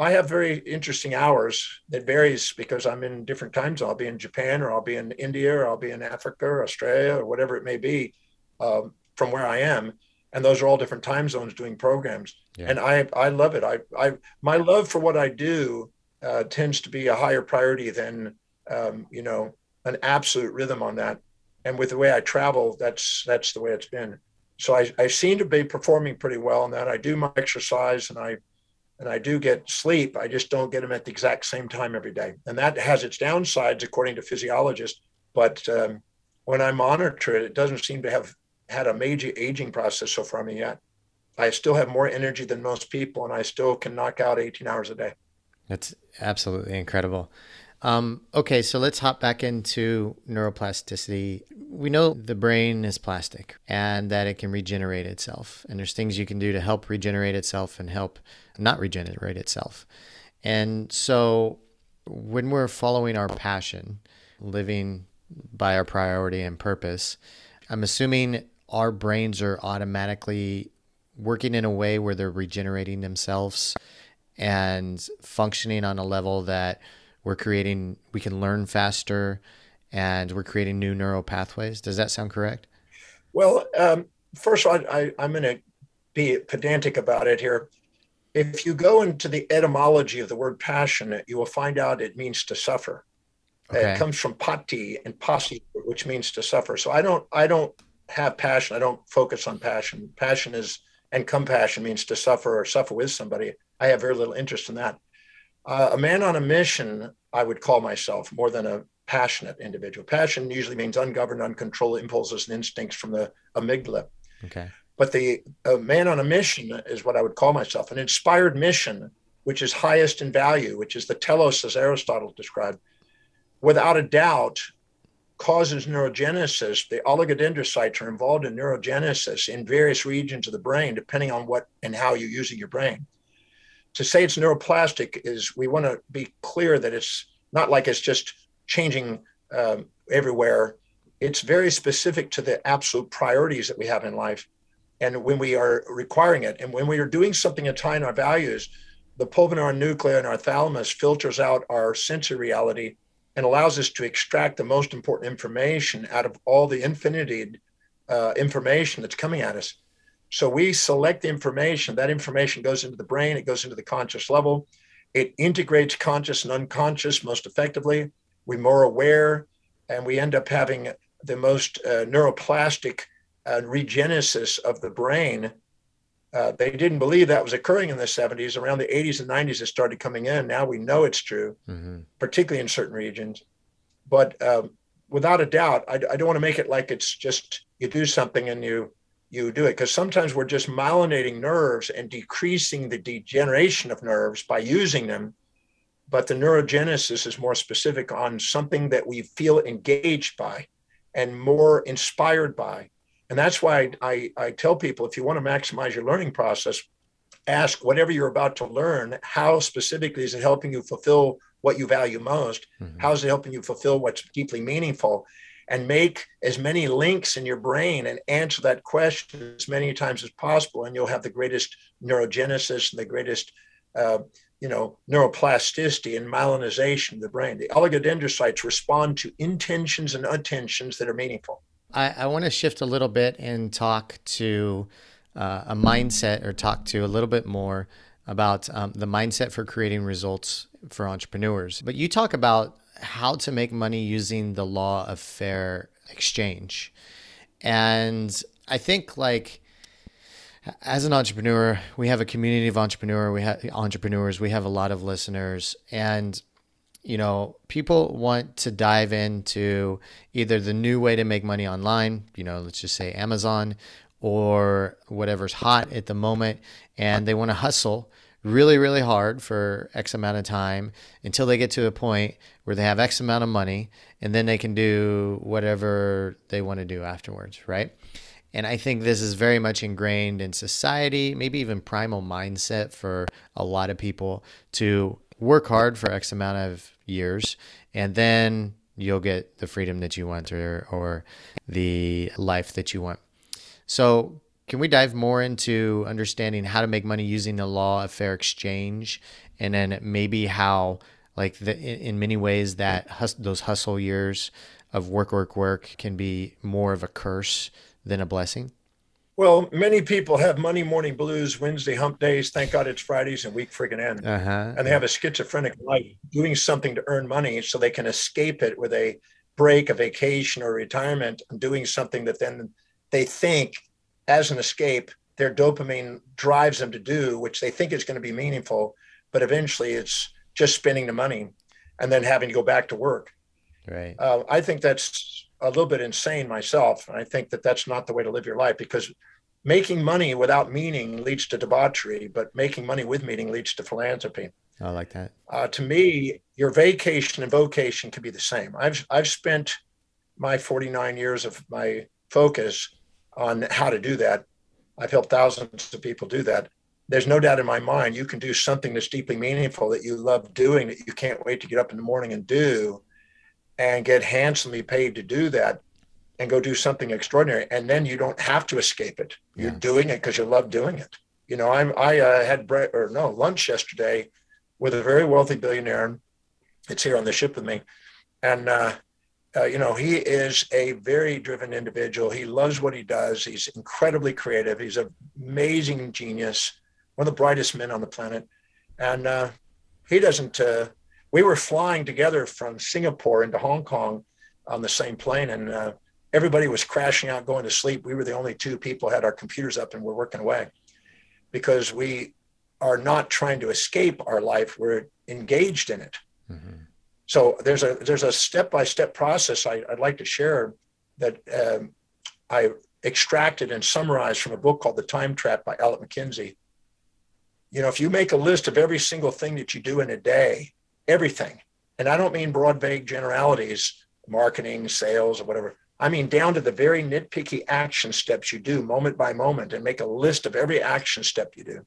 I have very interesting hours that varies because I'm in different time zones. I'll be in Japan, or I'll be in India, or I'll be in Africa, or Australia, or whatever it may be, um, from where I am. And those are all different time zones doing programs. Yeah. And I I love it. I I my love for what I do uh, tends to be a higher priority than um, you know, an absolute rhythm on that. And with the way I travel, that's that's the way it's been. So I, I seem to be performing pretty well on that. I do my exercise and I and I do get sleep. I just don't get them at the exact same time every day, and that has its downsides according to physiologists. But um, when I monitor it, it doesn't seem to have had a major aging process so far me yet. I still have more energy than most people, and I still can knock out 18 hours a day. That's absolutely incredible. Um, okay, so let's hop back into neuroplasticity. We know the brain is plastic and that it can regenerate itself. And there's things you can do to help regenerate itself and help not regenerate itself. And so when we're following our passion, living by our priority and purpose, I'm assuming our brains are automatically working in a way where they're regenerating themselves and functioning on a level that we're creating we can learn faster and we're creating new neural pathways. Does that sound correct? Well um, first all, I, i'm going to be pedantic about it here. If you go into the etymology of the word passionate you will find out it means to suffer. Okay. it comes from pati and pasi which means to suffer. So i don't i don't have passion. I don't focus on passion. Passion is and compassion means to suffer or suffer with somebody. I have very little interest in that uh, a man on a mission, I would call myself more than a passionate individual. Passion usually means ungoverned, uncontrolled impulses and instincts from the amygdala. Okay. But the man on a mission is what I would call myself an inspired mission, which is highest in value, which is the telos, as Aristotle described, without a doubt causes neurogenesis. The oligodendrocytes are involved in neurogenesis in various regions of the brain, depending on what and how you're using your brain to say it's neuroplastic is we want to be clear that it's not like it's just changing um, everywhere. It's very specific to the absolute priorities that we have in life. And when we are requiring it, and when we are doing something in tying our values, the pulvinar nuclei in our thalamus filters out our sensory reality and allows us to extract the most important information out of all the infinity uh, information that's coming at us. So we select information. That information goes into the brain, it goes into the conscious level. It integrates conscious and unconscious most effectively. We're more aware, and we end up having the most uh, neuroplastic uh, regenesis of the brain. Uh, they didn't believe that was occurring in the 70s. Around the 80s and 90s, it started coming in. Now we know it's true, mm-hmm. particularly in certain regions. But um, without a doubt, I, I don't want to make it like it's just you do something and you you do it because sometimes we're just myelinating nerves and decreasing the degeneration of nerves by using them. But the neurogenesis is more specific on something that we feel engaged by and more inspired by. And that's why I, I tell people if you want to maximize your learning process ask whatever you're about to learn how specifically is it helping you fulfill what you value most? Mm-hmm. how is it helping you fulfill what's deeply meaningful and make as many links in your brain and answer that question as many times as possible and you'll have the greatest neurogenesis and the greatest uh, you know neuroplasticity and myelinization of the brain. The oligodendrocytes respond to intentions and attentions that are meaningful. I, I want to shift a little bit and talk to uh, a mindset or talk to a little bit more about um, the mindset for creating results for entrepreneurs. But you talk about how to make money using the law of fair exchange. And I think like as an entrepreneur, we have a community of entrepreneur, we have entrepreneurs, we have a lot of listeners and you know, people want to dive into either the new way to make money online, you know, let's just say Amazon or whatever's hot at the moment and they want to hustle really, really hard for X amount of time until they get to a point where they have X amount of money and then they can do whatever they want to do afterwards, right? And I think this is very much ingrained in society, maybe even primal mindset for a lot of people to work hard for X amount of years and then you'll get the freedom that you want or, or the life that you want. So can we dive more into understanding how to make money using the law of fair exchange, and then maybe how, like, the, in many ways, that hus- those hustle years of work, work, work can be more of a curse than a blessing? Well, many people have Monday morning blues, Wednesday hump days. Thank God it's Fridays and week friggin' end. Uh-huh. And they have a schizophrenic life doing something to earn money so they can escape it with a break, a vacation, or retirement, and doing something that then they think as an escape, their dopamine drives them to do, which they think is going to be meaningful, but eventually it's just spending the money and then having to go back to work. Right. Uh, I think that's a little bit insane myself. I think that that's not the way to live your life because making money without meaning leads to debauchery, but making money with meaning leads to philanthropy. I like that. Uh, to me, your vacation and vocation can be the same. I've I've spent my 49 years of my focus on how to do that. I've helped thousands of people do that. There's no doubt in my mind you can do something that's deeply meaningful that you love doing that you can't wait to get up in the morning and do and get handsomely paid to do that and go do something extraordinary and then you don't have to escape it you're yeah. doing it because you love doing it you know i'm i uh, had bread or no lunch yesterday with a very wealthy billionaire it's here on the ship with me and uh, uh, you know, he is a very driven individual. He loves what he does. He's incredibly creative. He's an amazing genius, one of the brightest men on the planet. And uh, he doesn't, uh, we were flying together from Singapore into Hong Kong on the same plane, and uh, everybody was crashing out, going to sleep. We were the only two people had our computers up and we're working away because we are not trying to escape our life, we're engaged in it. Mm-hmm so there's a there's a step by step process I, would like to share that um, I extracted and summarized from a book called The Time Trap by Albert McKenzie. You know, if you make a list of every single thing that you do in a day, everything, and I don't mean broad, vague generalities, marketing, sales, or whatever. I mean down to the very nitpicky action steps you do moment by moment, and make a list of every action step you do.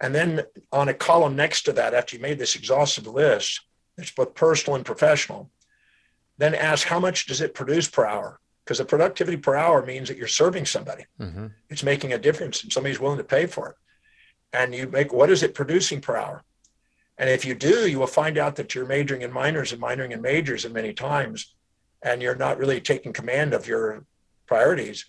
And then on a column next to that, after you made this exhaustive list, it's both personal and professional. Then ask how much does it produce per hour? Because the productivity per hour means that you're serving somebody. Mm-hmm. It's making a difference and somebody's willing to pay for it. And you make what is it producing per hour? And if you do, you will find out that you're majoring in minors and minoring in majors and many times, and you're not really taking command of your priorities.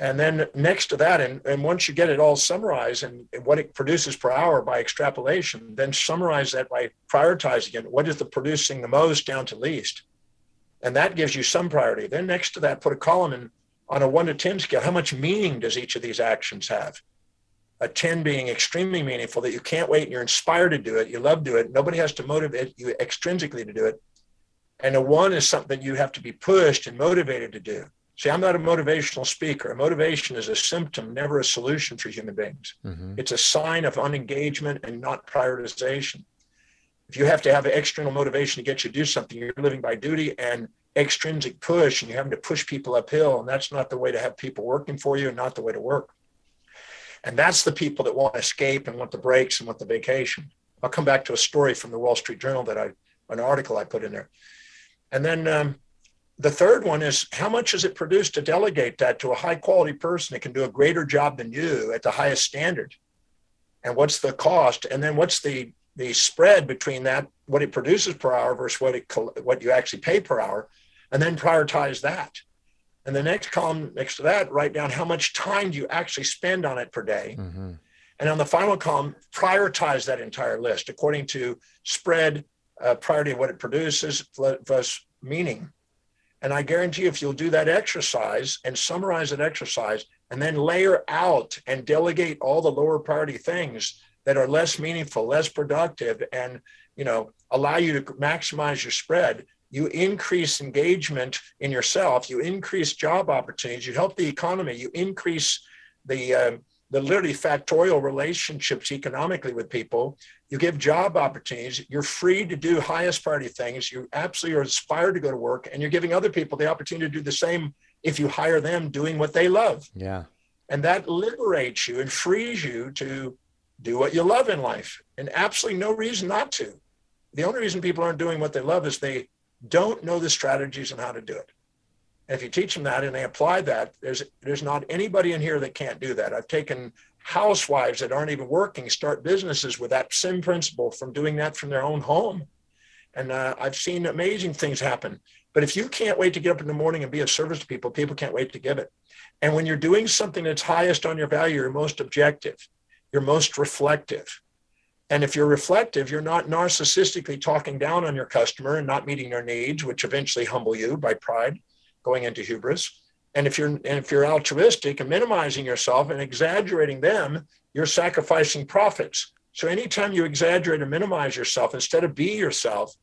And then next to that, and, and once you get it all summarized and, and what it produces per hour by extrapolation, then summarize that by prioritizing it. What is the producing the most down to least? And that gives you some priority. Then next to that, put a column in on a one to 10 scale. How much meaning does each of these actions have? A 10 being extremely meaningful that you can't wait and you're inspired to do it. You love to do it. Nobody has to motivate you extrinsically to do it. And a one is something you have to be pushed and motivated to do. See, I'm not a motivational speaker. Motivation is a symptom, never a solution for human beings. Mm-hmm. It's a sign of unengagement and not prioritization. If you have to have external motivation to get you to do something, you're living by duty and extrinsic push, and you're having to push people uphill. And that's not the way to have people working for you and not the way to work. And that's the people that want to escape and want the breaks and want the vacation. I'll come back to a story from the Wall Street Journal that I, an article I put in there. And then um, the third one is how much does it produce to delegate that to a high quality person that can do a greater job than you at the highest standard? And what's the cost? And then what's the the spread between that what it produces per hour versus what it what you actually pay per hour and then prioritize that? And the next column next to that write down how much time do you actually spend on it per day? Mm-hmm. and on the final column prioritize that entire list according to spread uh, priority of what it produces plus meaning and I guarantee you if you'll do that exercise and summarize that exercise and then layer out and delegate all the lower priority things that are less meaningful, less productive, and you know, allow you to maximize your spread, you increase engagement in yourself, you increase job opportunities, you help the economy, you increase the uh, the literally factorial relationships economically with people. You give job opportunities. You're free to do highest priority things. You absolutely are inspired to go to work, and you're giving other people the opportunity to do the same if you hire them doing what they love. Yeah. And that liberates you and frees you to do what you love in life, and absolutely no reason not to. The only reason people aren't doing what they love is they don't know the strategies and how to do it. And if you teach them that and they apply that, there's there's not anybody in here that can't do that. I've taken housewives that aren't even working start businesses with that same principle from doing that from their own home. And uh, I've seen amazing things happen. But if you can't wait to get up in the morning and be of service to people, people can't wait to give it. And when you're doing something that's highest on your value, you're most objective, you're most reflective. And if you're reflective, you're not narcissistically talking down on your customer and not meeting their needs, which eventually humble you by pride going into hubris. And if you're and if you're altruistic and minimizing yourself and exaggerating them, you're sacrificing profits. So anytime you exaggerate and minimize yourself instead of be yourself,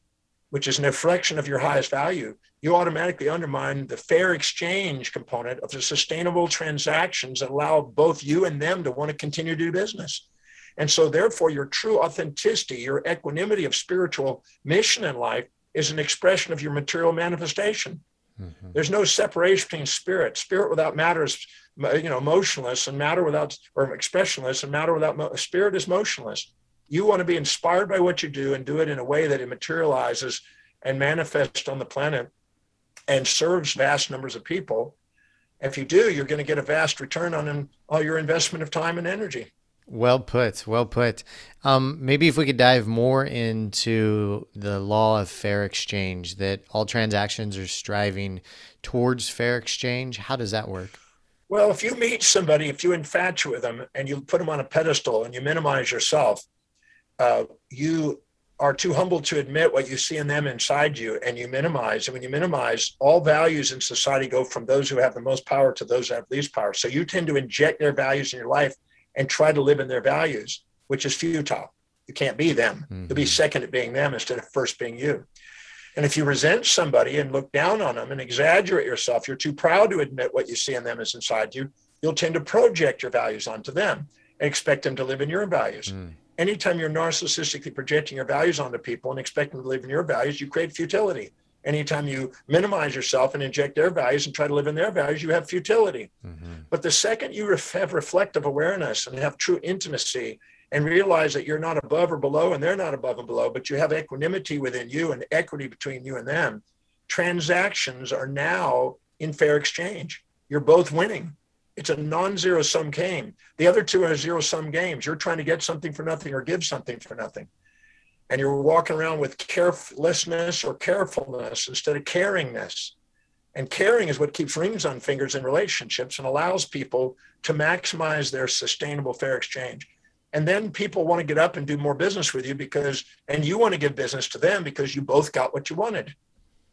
which is an reflection of your highest value, you automatically undermine the fair exchange component of the sustainable transactions that allow both you and them to want to continue to do business. And so, therefore, your true authenticity, your equanimity of spiritual mission in life is an expression of your material manifestation. Mm-hmm. There's no separation between spirit. Spirit without matter is, you know, motionless, and matter without or expressionless, and matter without spirit is motionless. You want to be inspired by what you do and do it in a way that it materializes and manifests on the planet and serves vast numbers of people. If you do, you're going to get a vast return on all your investment of time and energy. Well put. Well put. Um, maybe if we could dive more into the law of fair exchange, that all transactions are striving towards fair exchange. How does that work? Well, if you meet somebody, if you infatuate with them and you put them on a pedestal and you minimize yourself, uh, you are too humble to admit what you see in them inside you and you minimize. And when you minimize, all values in society go from those who have the most power to those who have least power. So you tend to inject their values in your life and try to live in their values, which is futile. You can't be them. Mm-hmm. You'll be second at being them instead of first being you. And if you resent somebody and look down on them and exaggerate yourself, you're too proud to admit what you see in them is inside you, you'll tend to project your values onto them and expect them to live in your values. Mm. Anytime you're narcissistically projecting your values onto people and expecting them to live in your values, you create futility. Anytime you minimize yourself and inject their values and try to live in their values, you have futility. Mm-hmm. But the second you have reflective awareness and have true intimacy and realize that you're not above or below and they're not above and below, but you have equanimity within you and equity between you and them, transactions are now in fair exchange. You're both winning. It's a non zero sum game. The other two are zero sum games. You're trying to get something for nothing or give something for nothing and you're walking around with carelessness or carefulness instead of caringness. And caring is what keeps rings on fingers in relationships and allows people to maximize their sustainable fair exchange. And then people want to get up and do more business with you because, and you want to give business to them because you both got what you wanted.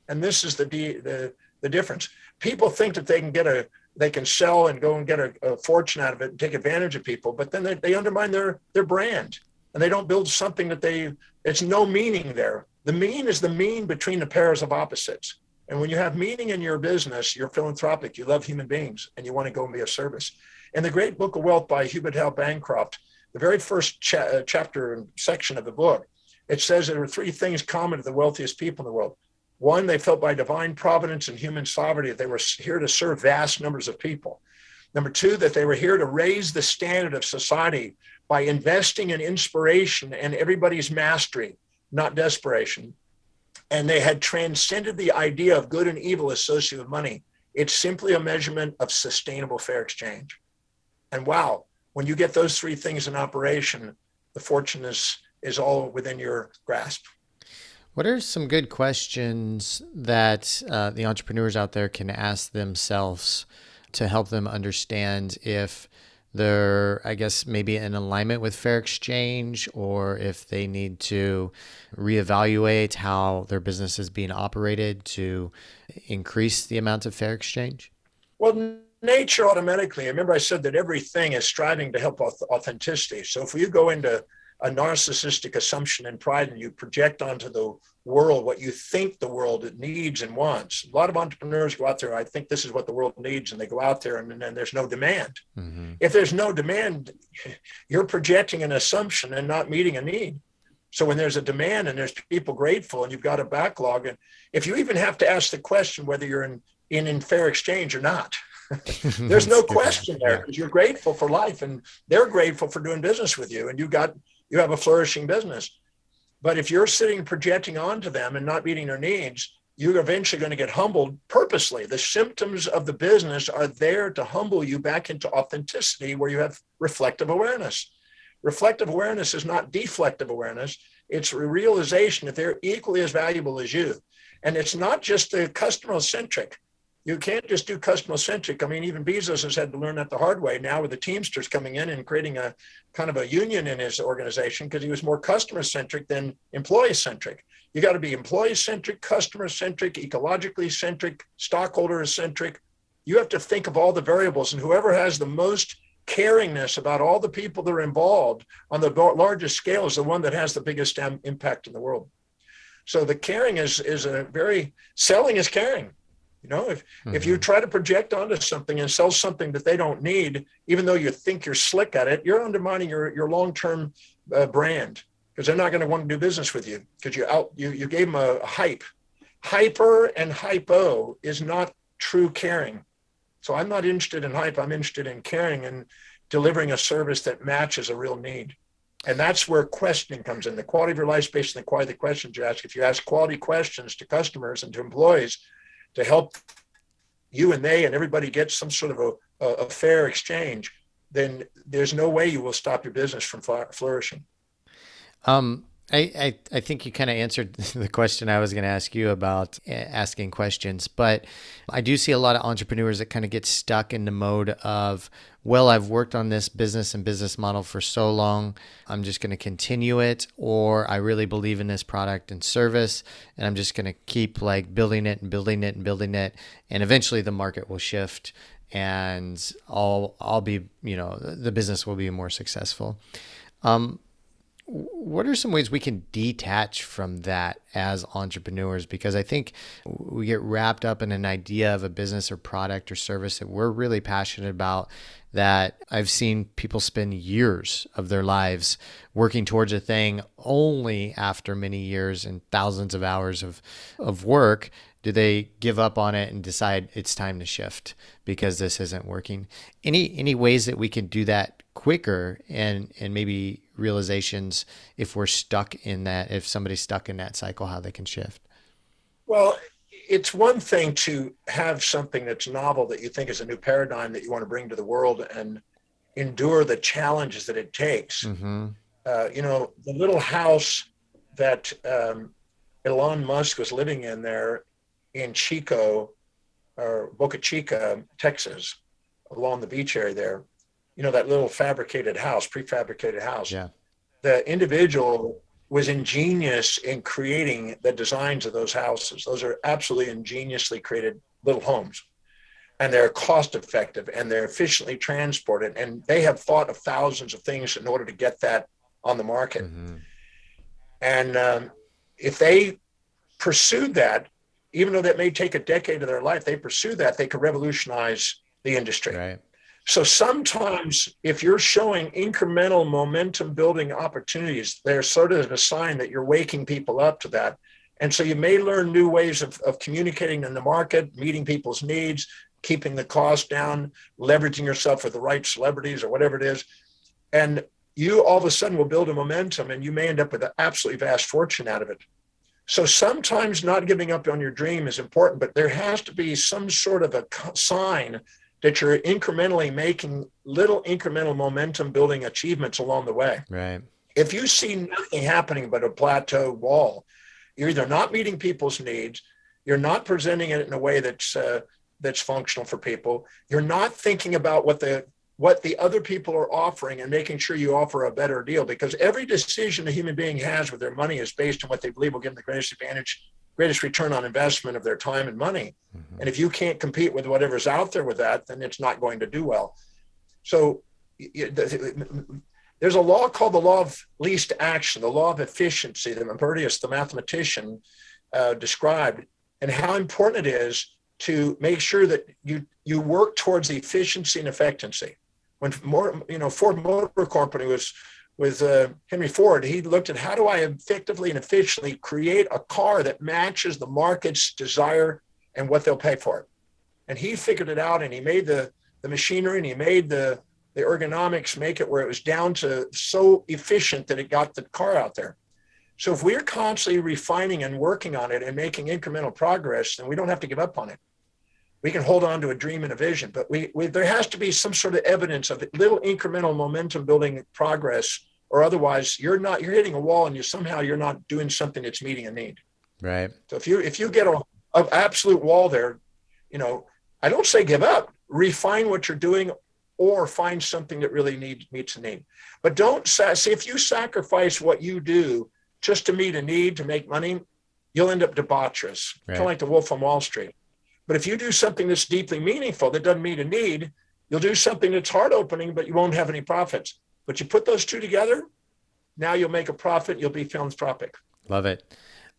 And this is the, the, the difference. People think that they can get a, they can sell and go and get a, a fortune out of it and take advantage of people, but then they, they undermine their, their brand and they don't build something that they, it's no meaning there. The mean is the mean between the pairs of opposites. And when you have meaning in your business, you're philanthropic, you love human beings, and you want to go and be of service. In the great book of wealth by Hubert L. Bancroft, the very first cha- uh, chapter and section of the book, it says there are three things common to the wealthiest people in the world. One, they felt by divine providence and human sovereignty that they were here to serve vast numbers of people. Number two, that they were here to raise the standard of society by investing in inspiration and everybody's mastery, not desperation. And they had transcended the idea of good and evil associated with money. It's simply a measurement of sustainable fair exchange. And wow, when you get those three things in operation, the fortune is, is all within your grasp. What are some good questions that uh, the entrepreneurs out there can ask themselves to help them understand if they're, I guess, maybe in alignment with fair exchange or if they need to reevaluate how their business is being operated to increase the amount of fair exchange? Well, nature automatically, remember I said that everything is striving to help authenticity. So if you go into a narcissistic assumption and pride and you project onto the world what you think the world needs and wants. A lot of entrepreneurs go out there, I think this is what the world needs, and they go out there and then there's no demand. Mm-hmm. If there's no demand, you're projecting an assumption and not meeting a need. So when there's a demand and there's people grateful and you've got a backlog, and if you even have to ask the question whether you're in in, in fair exchange or not, there's no question there because you're grateful for life and they're grateful for doing business with you and you got you have a flourishing business. But if you're sitting projecting onto them and not meeting their needs, you're eventually going to get humbled purposely. The symptoms of the business are there to humble you back into authenticity where you have reflective awareness. Reflective awareness is not deflective awareness, it's a realization that they're equally as valuable as you. And it's not just the customer centric you can't just do customer centric. I mean, even Bezos has had to learn that the hard way now with the Teamsters coming in and creating a kind of a union in his organization because he was more customer centric than employee centric. You got to be employee centric, customer centric, ecologically centric, stockholder centric. You have to think of all the variables, and whoever has the most caringness about all the people that are involved on the largest scale is the one that has the biggest impact in the world. So the caring is is a very selling is caring you know, if mm-hmm. if you mm-hmm. try to project onto something and sell something that they don't need, even though you think you're slick at it, you're undermining your your long term uh, brand because they're not going to want to do business with you because you out you you gave them a hype. Hyper and hypo is not true caring. So I'm not interested in hype. I'm interested in caring and delivering a service that matches a real need. And that's where questioning comes in. The quality of your life is based on the quality of the questions you ask. If you ask quality questions to customers and to employees, to help you and they and everybody get some sort of a, a, fair exchange, then there's no way you will stop your business from flourishing. Um, I, I, I think you kind of answered the question I was going to ask you about eh, asking questions, but I do see a lot of entrepreneurs that kind of get stuck in the mode of, well, I've worked on this business and business model for so long, I'm just going to continue it, or I really believe in this product and service, and I'm just going to keep like building it and building it and building it, and eventually the market will shift, and I'll I'll be you know the business will be more successful. Um, what are some ways we can detach from that as entrepreneurs? Because I think we get wrapped up in an idea of a business or product or service that we're really passionate about. That I've seen people spend years of their lives working towards a thing only after many years and thousands of hours of, of work do they give up on it and decide it's time to shift because this isn't working any any ways that we can do that quicker and and maybe realizations if we're stuck in that if somebody's stuck in that cycle how they can shift well it's one thing to have something that's novel that you think is a new paradigm that you want to bring to the world and endure the challenges that it takes mm-hmm. uh, you know the little house that um, elon musk was living in there in chico or Boca Chica, Texas, along the beach area there, you know, that little fabricated house, prefabricated house. Yeah. The individual was ingenious in creating the designs of those houses. Those are absolutely ingeniously created little homes. And they're cost effective and they're efficiently transported. And they have thought of thousands of things in order to get that on the market. Mm-hmm. And um, if they pursued that, even though that may take a decade of their life, they pursue that, they could revolutionize the industry. Right. So sometimes if you're showing incremental momentum building opportunities, they're sort of a sign that you're waking people up to that. And so you may learn new ways of, of communicating in the market, meeting people's needs, keeping the cost down, leveraging yourself with the right celebrities or whatever it is. And you all of a sudden will build a momentum and you may end up with an absolutely vast fortune out of it. So sometimes not giving up on your dream is important, but there has to be some sort of a sign that you're incrementally making little incremental momentum building achievements along the way. Right. If you see nothing happening but a plateau wall, you're either not meeting people's needs, you're not presenting it in a way that's uh, that's functional for people, you're not thinking about what the what the other people are offering and making sure you offer a better deal because every decision a human being has with their money is based on what they believe will give them the greatest advantage greatest return on investment of their time and money. Mm-hmm. and if you can't compete with whatever's out there with that then it's not going to do well. So there's a law called the law of least action the law of efficiency that Maupertuis, the mathematician uh, described and how important it is to make sure that you you work towards efficiency and effectiveness. When more, you know, Ford Motor Company was with uh, Henry Ford, he looked at how do I effectively and efficiently create a car that matches the market's desire and what they'll pay for it. And he figured it out and he made the, the machinery and he made the, the ergonomics make it where it was down to so efficient that it got the car out there. So if we're constantly refining and working on it and making incremental progress, then we don't have to give up on it we can hold on to a dream and a vision, but we, we, there has to be some sort of evidence of little incremental momentum building progress, or otherwise you're not you're hitting a wall and you somehow you're not doing something that's meeting a need. Right. So if you if you get a, a absolute wall there, you know, I don't say give up. Refine what you're doing, or find something that really needs meets a need. But don't say if you sacrifice what you do just to meet a need to make money, you'll end up debaucherous, right. kind of like the Wolf on Wall Street. But if you do something that's deeply meaningful that doesn't meet a need, you'll do something that's heart opening, but you won't have any profits. But you put those two together, now you'll make a profit. You'll be philanthropic. Love it.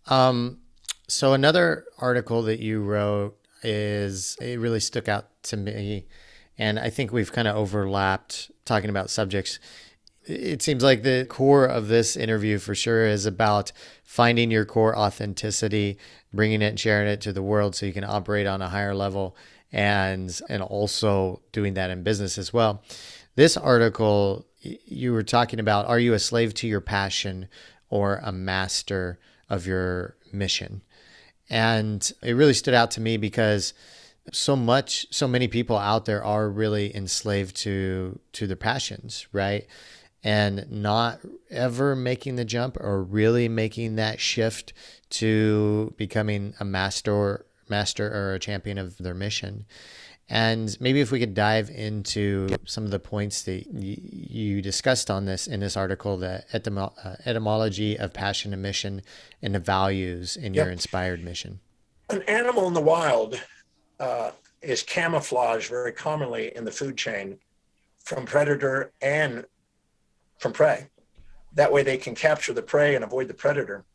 Um, so another article that you wrote is it really stuck out to me, and I think we've kind of overlapped talking about subjects it seems like the core of this interview for sure is about finding your core authenticity, bringing it and sharing it to the world so you can operate on a higher level and and also doing that in business as well. This article you were talking about are you a slave to your passion or a master of your mission? And it really stood out to me because so much so many people out there are really enslaved to to their passions, right? and not ever making the jump or really making that shift to becoming a master master or a champion of their mission and maybe if we could dive into some of the points that y- you discussed on this in this article the etymo- uh, etymology of passion and mission and the values in yep. your inspired mission an animal in the wild uh, is camouflaged very commonly in the food chain from predator and from prey. That way they can capture the prey and avoid the predator.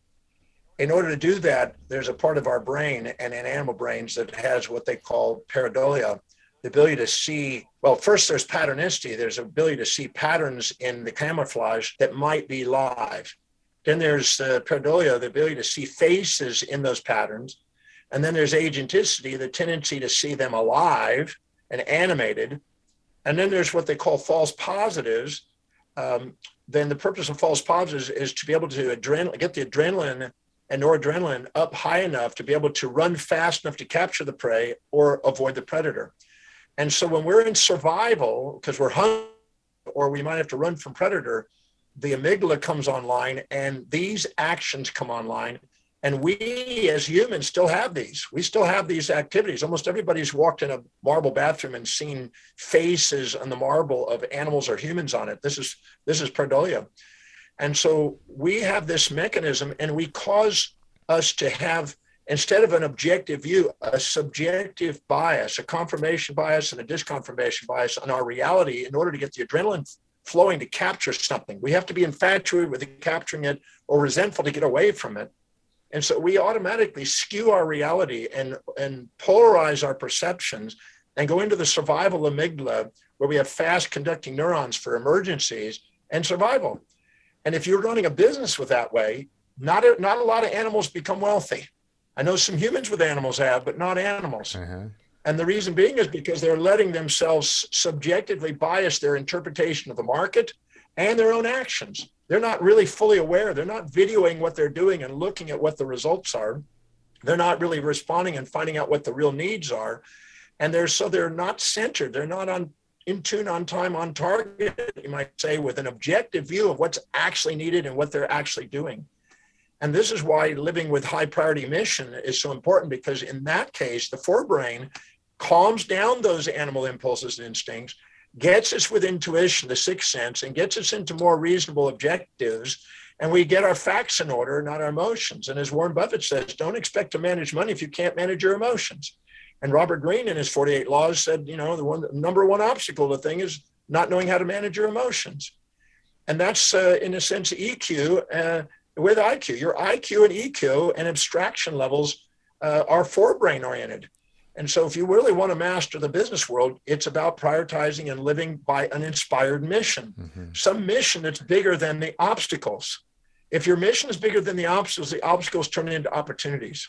In order to do that, there's a part of our brain and in animal brains that has what they call pareidolia, the ability to see. Well, first there's patternicity. There's ability to see patterns in the camouflage that might be live. Then there's the pareidolia, the ability to see faces in those patterns. And then there's agenticity, the tendency to see them alive and animated. And then there's what they call false positives, um, then the purpose of false positives is to be able to get the adrenaline and noradrenaline up high enough to be able to run fast enough to capture the prey or avoid the predator. And so when we're in survival, because we're hungry or we might have to run from predator, the amygdala comes online and these actions come online And we as humans still have these. We still have these activities. Almost everybody's walked in a marble bathroom and seen faces on the marble of animals or humans on it. This is this is pareidolia. And so we have this mechanism and we cause us to have instead of an objective view, a subjective bias, a confirmation bias and a disconfirmation bias on our reality in order to get the adrenaline flowing to capture something. We have to be infatuated with capturing it or resentful to get away from it. And so we automatically skew our reality and, and polarize our perceptions and go into the survival amygdala where we have fast conducting neurons for emergencies and survival. And if you're running a business with that way, not a, not a lot of animals become wealthy. I know some humans with animals have, but not animals. Uh-huh. And the reason being is because they're letting themselves subjectively bias their interpretation of the market and their own actions. They're not really fully aware. They're not videoing what they're doing and looking at what the results are. They're not really responding and finding out what the real needs are. And they're so they're not centered. They're not on in tune, on time, on target, you might say, with an objective view of what's actually needed and what they're actually doing. And this is why living with high priority mission is so important because in that case, the forebrain calms down those animal impulses and instincts, gets us with intuition, the sixth sense, and gets us into more reasonable objectives. And we get our facts in order, not our emotions. And as Warren Buffett says, don't expect to manage money if you can't manage your emotions. And Robert Greene in his 48 Laws said, you know, the one the number one obstacle to the thing is not knowing how to manage your emotions. And that's, uh, in a sense, EQ uh, with IQ. Your IQ and EQ and abstraction levels uh, are forebrain oriented. And so, if you really want to master the business world, it's about prioritizing and living by an inspired mission, mm-hmm. some mission that's bigger than the obstacles. If your mission is bigger than the obstacles, the obstacles turn into opportunities.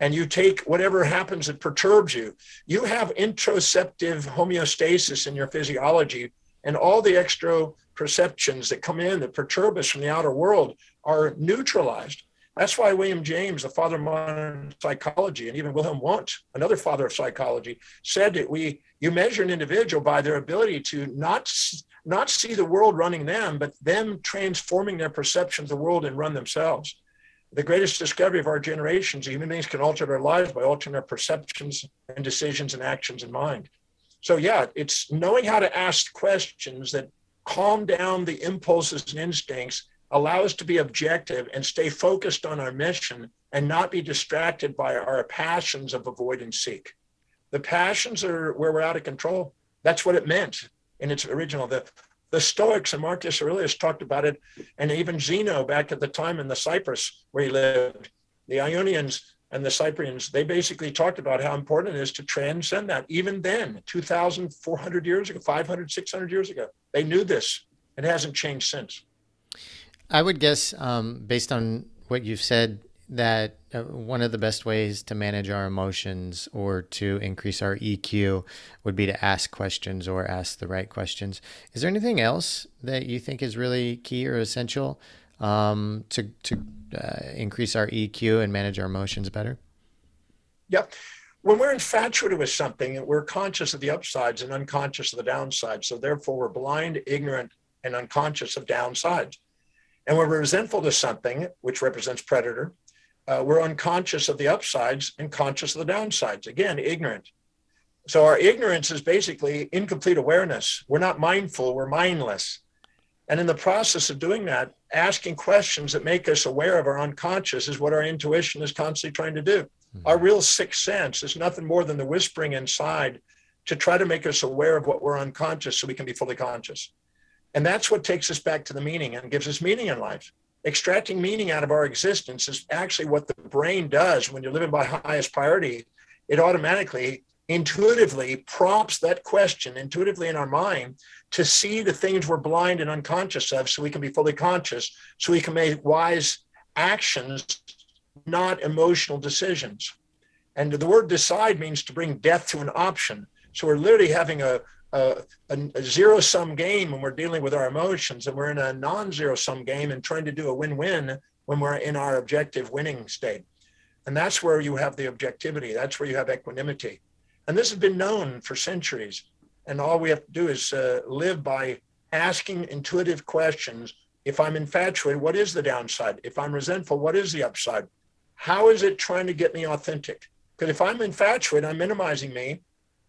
And you take whatever happens that perturbs you. You have interoceptive homeostasis in your physiology, and all the extra perceptions that come in that perturb us from the outer world are neutralized. That's why William James, the father of modern psychology, and even Wilhelm Wundt, another father of psychology, said that we you measure an individual by their ability to not not see the world running them, but them transforming their perception of the world and run themselves. The greatest discovery of our generations, human beings can alter their lives by altering their perceptions and decisions and actions in mind. So yeah, it's knowing how to ask questions that calm down the impulses and instincts allow us to be objective and stay focused on our mission and not be distracted by our passions of avoid and seek. The passions are where we're out of control. That's what it meant in its original. The, the Stoics and Marcus Aurelius talked about it, and even Zeno back at the time in the Cyprus where he lived, the Ionians and the Cyprians, they basically talked about how important it is to transcend that. Even then, 2,400 years ago, 500, 600 years ago, they knew this. It hasn't changed since. I would guess, um, based on what you've said, that one of the best ways to manage our emotions or to increase our EQ would be to ask questions or ask the right questions. Is there anything else that you think is really key or essential um, to to uh, increase our EQ and manage our emotions better? Yep. When we're infatuated with something, we're conscious of the upsides and unconscious of the downsides. So therefore, we're blind, ignorant, and unconscious of downsides. And when we're resentful to something, which represents predator, uh, we're unconscious of the upsides and conscious of the downsides. Again, ignorant. So our ignorance is basically incomplete awareness. We're not mindful, we're mindless. And in the process of doing that, asking questions that make us aware of our unconscious is what our intuition is constantly trying to do. Mm-hmm. Our real sixth sense is nothing more than the whispering inside to try to make us aware of what we're unconscious so we can be fully conscious. And that's what takes us back to the meaning and gives us meaning in life. Extracting meaning out of our existence is actually what the brain does when you're living by highest priority. It automatically, intuitively prompts that question intuitively in our mind to see the things we're blind and unconscious of so we can be fully conscious, so we can make wise actions, not emotional decisions. And the word decide means to bring death to an option. So we're literally having a, a, a, zero sum game when we're dealing with our emotions, and we're in a non zero sum game and trying to do a win win when we're in our objective winning state. And that's where you have the objectivity, that's where you have equanimity. And this has been known for centuries. And all we have to do is uh, live by asking intuitive questions. If I'm infatuated, what is the downside? If I'm resentful, what is the upside? How is it trying to get me authentic? Because if I'm infatuated, I'm minimizing me.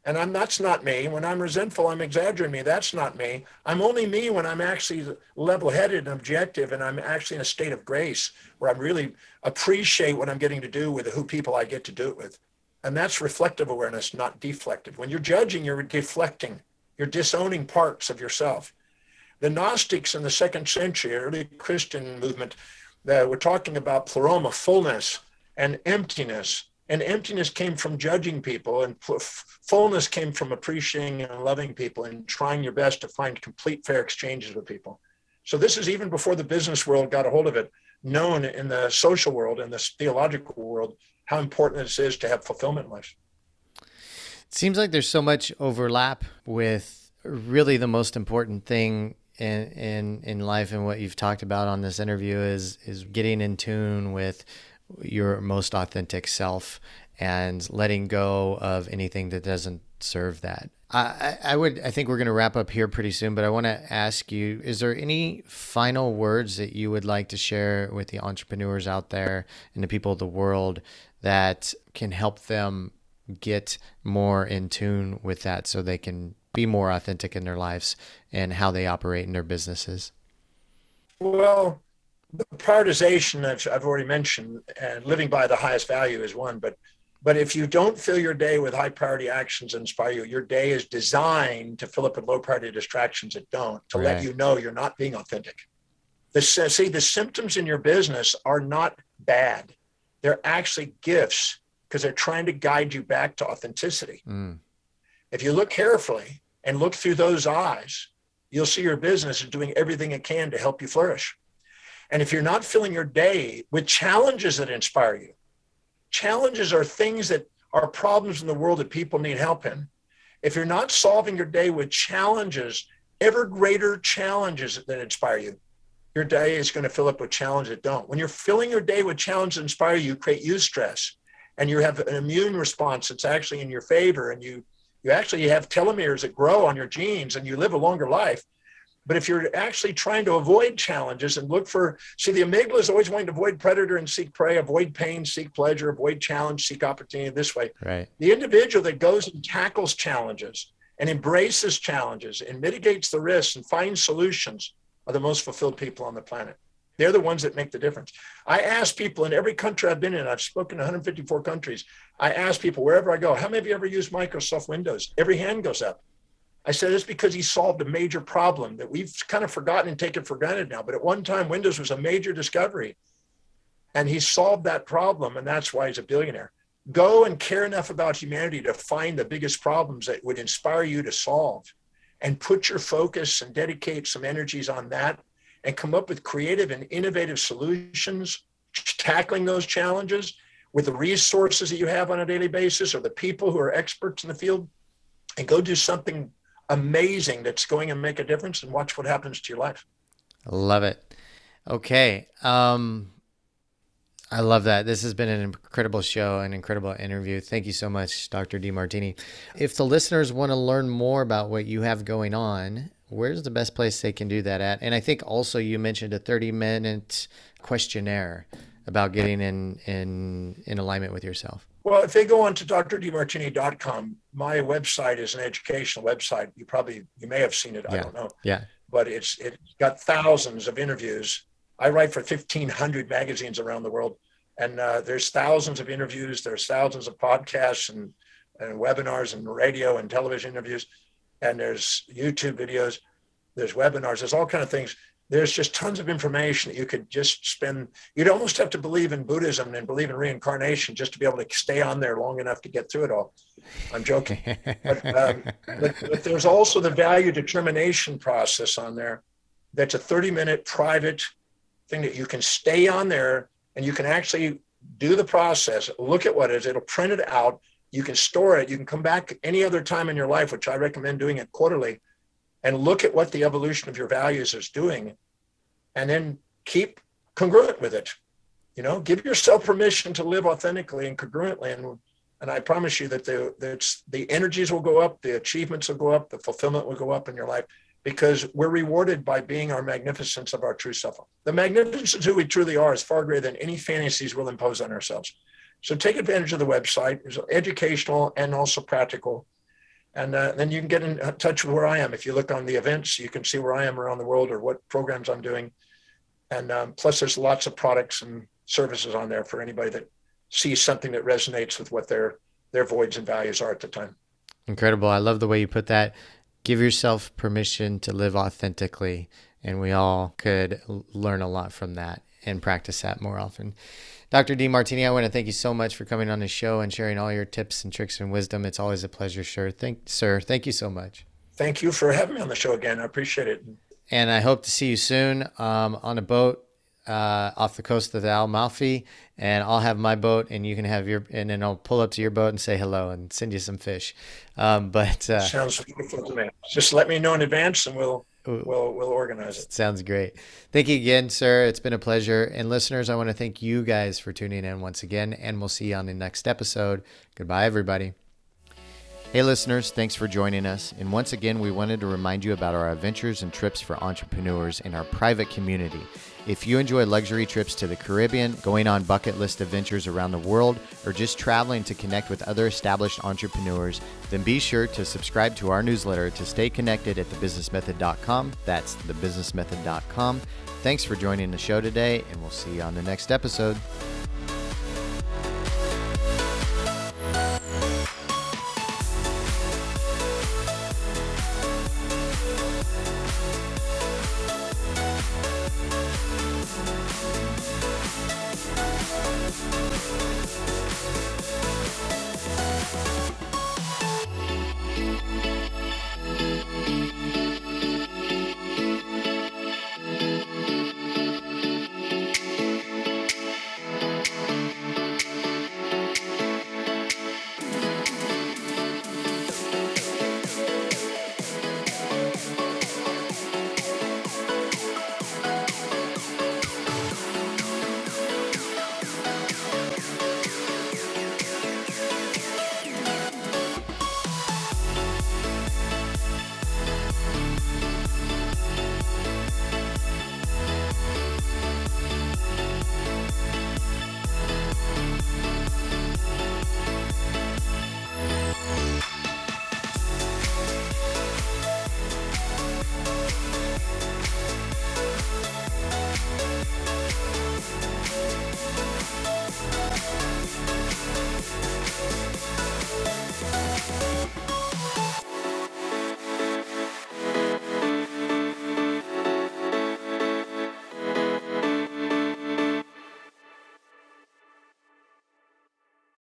And I'm that's not me. When I'm resentful, I'm exaggerating me. That's not me. I'm only me when I'm actually level-headed and objective, and I'm actually in a state of grace where I really appreciate what I'm getting to do with who people I get to do it with. And that's reflective awareness, not deflective. When you're judging, you're deflecting. You're disowning parts of yourself. The Gnostics in the second century, early Christian movement, uh, were talking about pleroma, fullness, and emptiness and emptiness came from judging people and fullness came from appreciating and loving people and trying your best to find complete fair exchanges with people. So this is even before the business world got a hold of it known in the social world and the theological world how important this is to have fulfillment life. It seems like there's so much overlap with really the most important thing in in in life and what you've talked about on this interview is is getting in tune with your most authentic self and letting go of anything that doesn't serve that. I, I would I think we're going to wrap up here pretty soon, but I want to ask you: Is there any final words that you would like to share with the entrepreneurs out there and the people of the world that can help them get more in tune with that, so they can be more authentic in their lives and how they operate in their businesses? Well, the prioritization I've, I've already mentioned and living by the highest value is one but but if you don't fill your day with high priority actions that inspire you your day is designed to fill up with low priority distractions that don't to right. let you know you're not being authentic the see the symptoms in your business are not bad they're actually gifts because they're trying to guide you back to authenticity mm. if you look carefully and look through those eyes you'll see your business is doing everything it can to help you flourish and if you're not filling your day with challenges that inspire you, challenges are things that are problems in the world that people need help in. If you're not solving your day with challenges, ever greater challenges that inspire you, your day is going to fill up with challenges that don't. When you're filling your day with challenges that inspire you, you create eustress and you have an immune response that's actually in your favor and you you actually have telomeres that grow on your genes and you live a longer life but if you're actually trying to avoid challenges and look for, see, the amygdala is always wanting to avoid predator and seek prey, avoid pain, seek pleasure, avoid challenge, seek opportunity this way. Right. The individual that goes and tackles challenges and embraces challenges and mitigates the risks and finds solutions are the most fulfilled people on the planet. They're the ones that make the difference. I ask people in every country I've been in, I've spoken to 154 countries. I ask people wherever I go, how many of you ever used Microsoft Windows? Every hand goes up. I said it's because he solved a major problem that we've kind of forgotten and taken for granted now. But at one time, Windows was a major discovery. And he solved that problem, and that's why he's a billionaire. Go and care enough about humanity to find the biggest problems that would inspire you to solve and put your focus and dedicate some energies on that and come up with creative and innovative solutions tackling those challenges with the resources that you have on a daily basis or the people who are experts in the field and go do something amazing that's going to make a difference and watch what happens to your life. Love it. Okay. Um, I love that. This has been an incredible show, an incredible interview. Thank you so much, Dr. Demartini. If the listeners want to learn more about what you have going on, where's the best place they can do that at? And I think also you mentioned a 30 minute questionnaire about getting in, in, in alignment with yourself. Well, if they go on to drdemartini.com, my website is an educational website. You probably you may have seen it. Yeah. I don't know. Yeah. But it's it's got thousands of interviews. I write for 1,500 magazines around the world, and uh, there's thousands of interviews. There's thousands of podcasts and and webinars and radio and television interviews, and there's YouTube videos. There's webinars. There's all kind of things there's just tons of information that you could just spend. You'd almost have to believe in Buddhism and believe in reincarnation just to be able to stay on there long enough to get through it all. I'm joking. but, um, but, but there's also the value determination process on there. That's a 30 minute private thing that you can stay on there and you can actually do the process, look at what it is, it'll print it out. You can store it. You can come back any other time in your life, which I recommend doing it quarterly and look at what the evolution of your values is doing and then keep congruent with it you know give yourself permission to live authentically and congruently and and i promise you that the that's the energies will go up the achievements will go up the fulfillment will go up in your life because we're rewarded by being our magnificence of our true self. The magnificence who we truly are is far greater than any fantasies we'll impose on ourselves. So take advantage of the website. It's educational and also practical. And uh, then you can get in touch with where I am. If you look on the events, you can see where I am around the world or what programs I'm doing. And um, plus, there's lots of products and services on there for anybody that sees something that resonates with what their their voids and values are at the time. Incredible. I love the way you put that. Give yourself permission to live authentically, and we all could learn a lot from that and practice that more often. Dr. Demartini, I want to thank you so much for coming on the show and sharing all your tips and tricks and wisdom. It's always a pleasure, sir. Thank, sir. Thank you so much. Thank you for having me on the show again. I appreciate it. And I hope to see you soon um, on a boat uh, off the coast of the Amalfi, and I'll have my boat, and you can have your, and then I'll pull up to your boat and say hello and send you some fish. Um, but uh, sounds wonderful to me. Just let me know in advance, and we'll we'll we'll organize it. Sounds great. Thank you again, sir. It's been a pleasure. And listeners, I want to thank you guys for tuning in once again, and we'll see you on the next episode. Goodbye, everybody. Hey, listeners, thanks for joining us. And once again, we wanted to remind you about our adventures and trips for entrepreneurs in our private community. If you enjoy luxury trips to the Caribbean, going on bucket list adventures around the world, or just traveling to connect with other established entrepreneurs, then be sure to subscribe to our newsletter to stay connected at thebusinessmethod.com. That's thebusinessmethod.com. Thanks for joining the show today, and we'll see you on the next episode.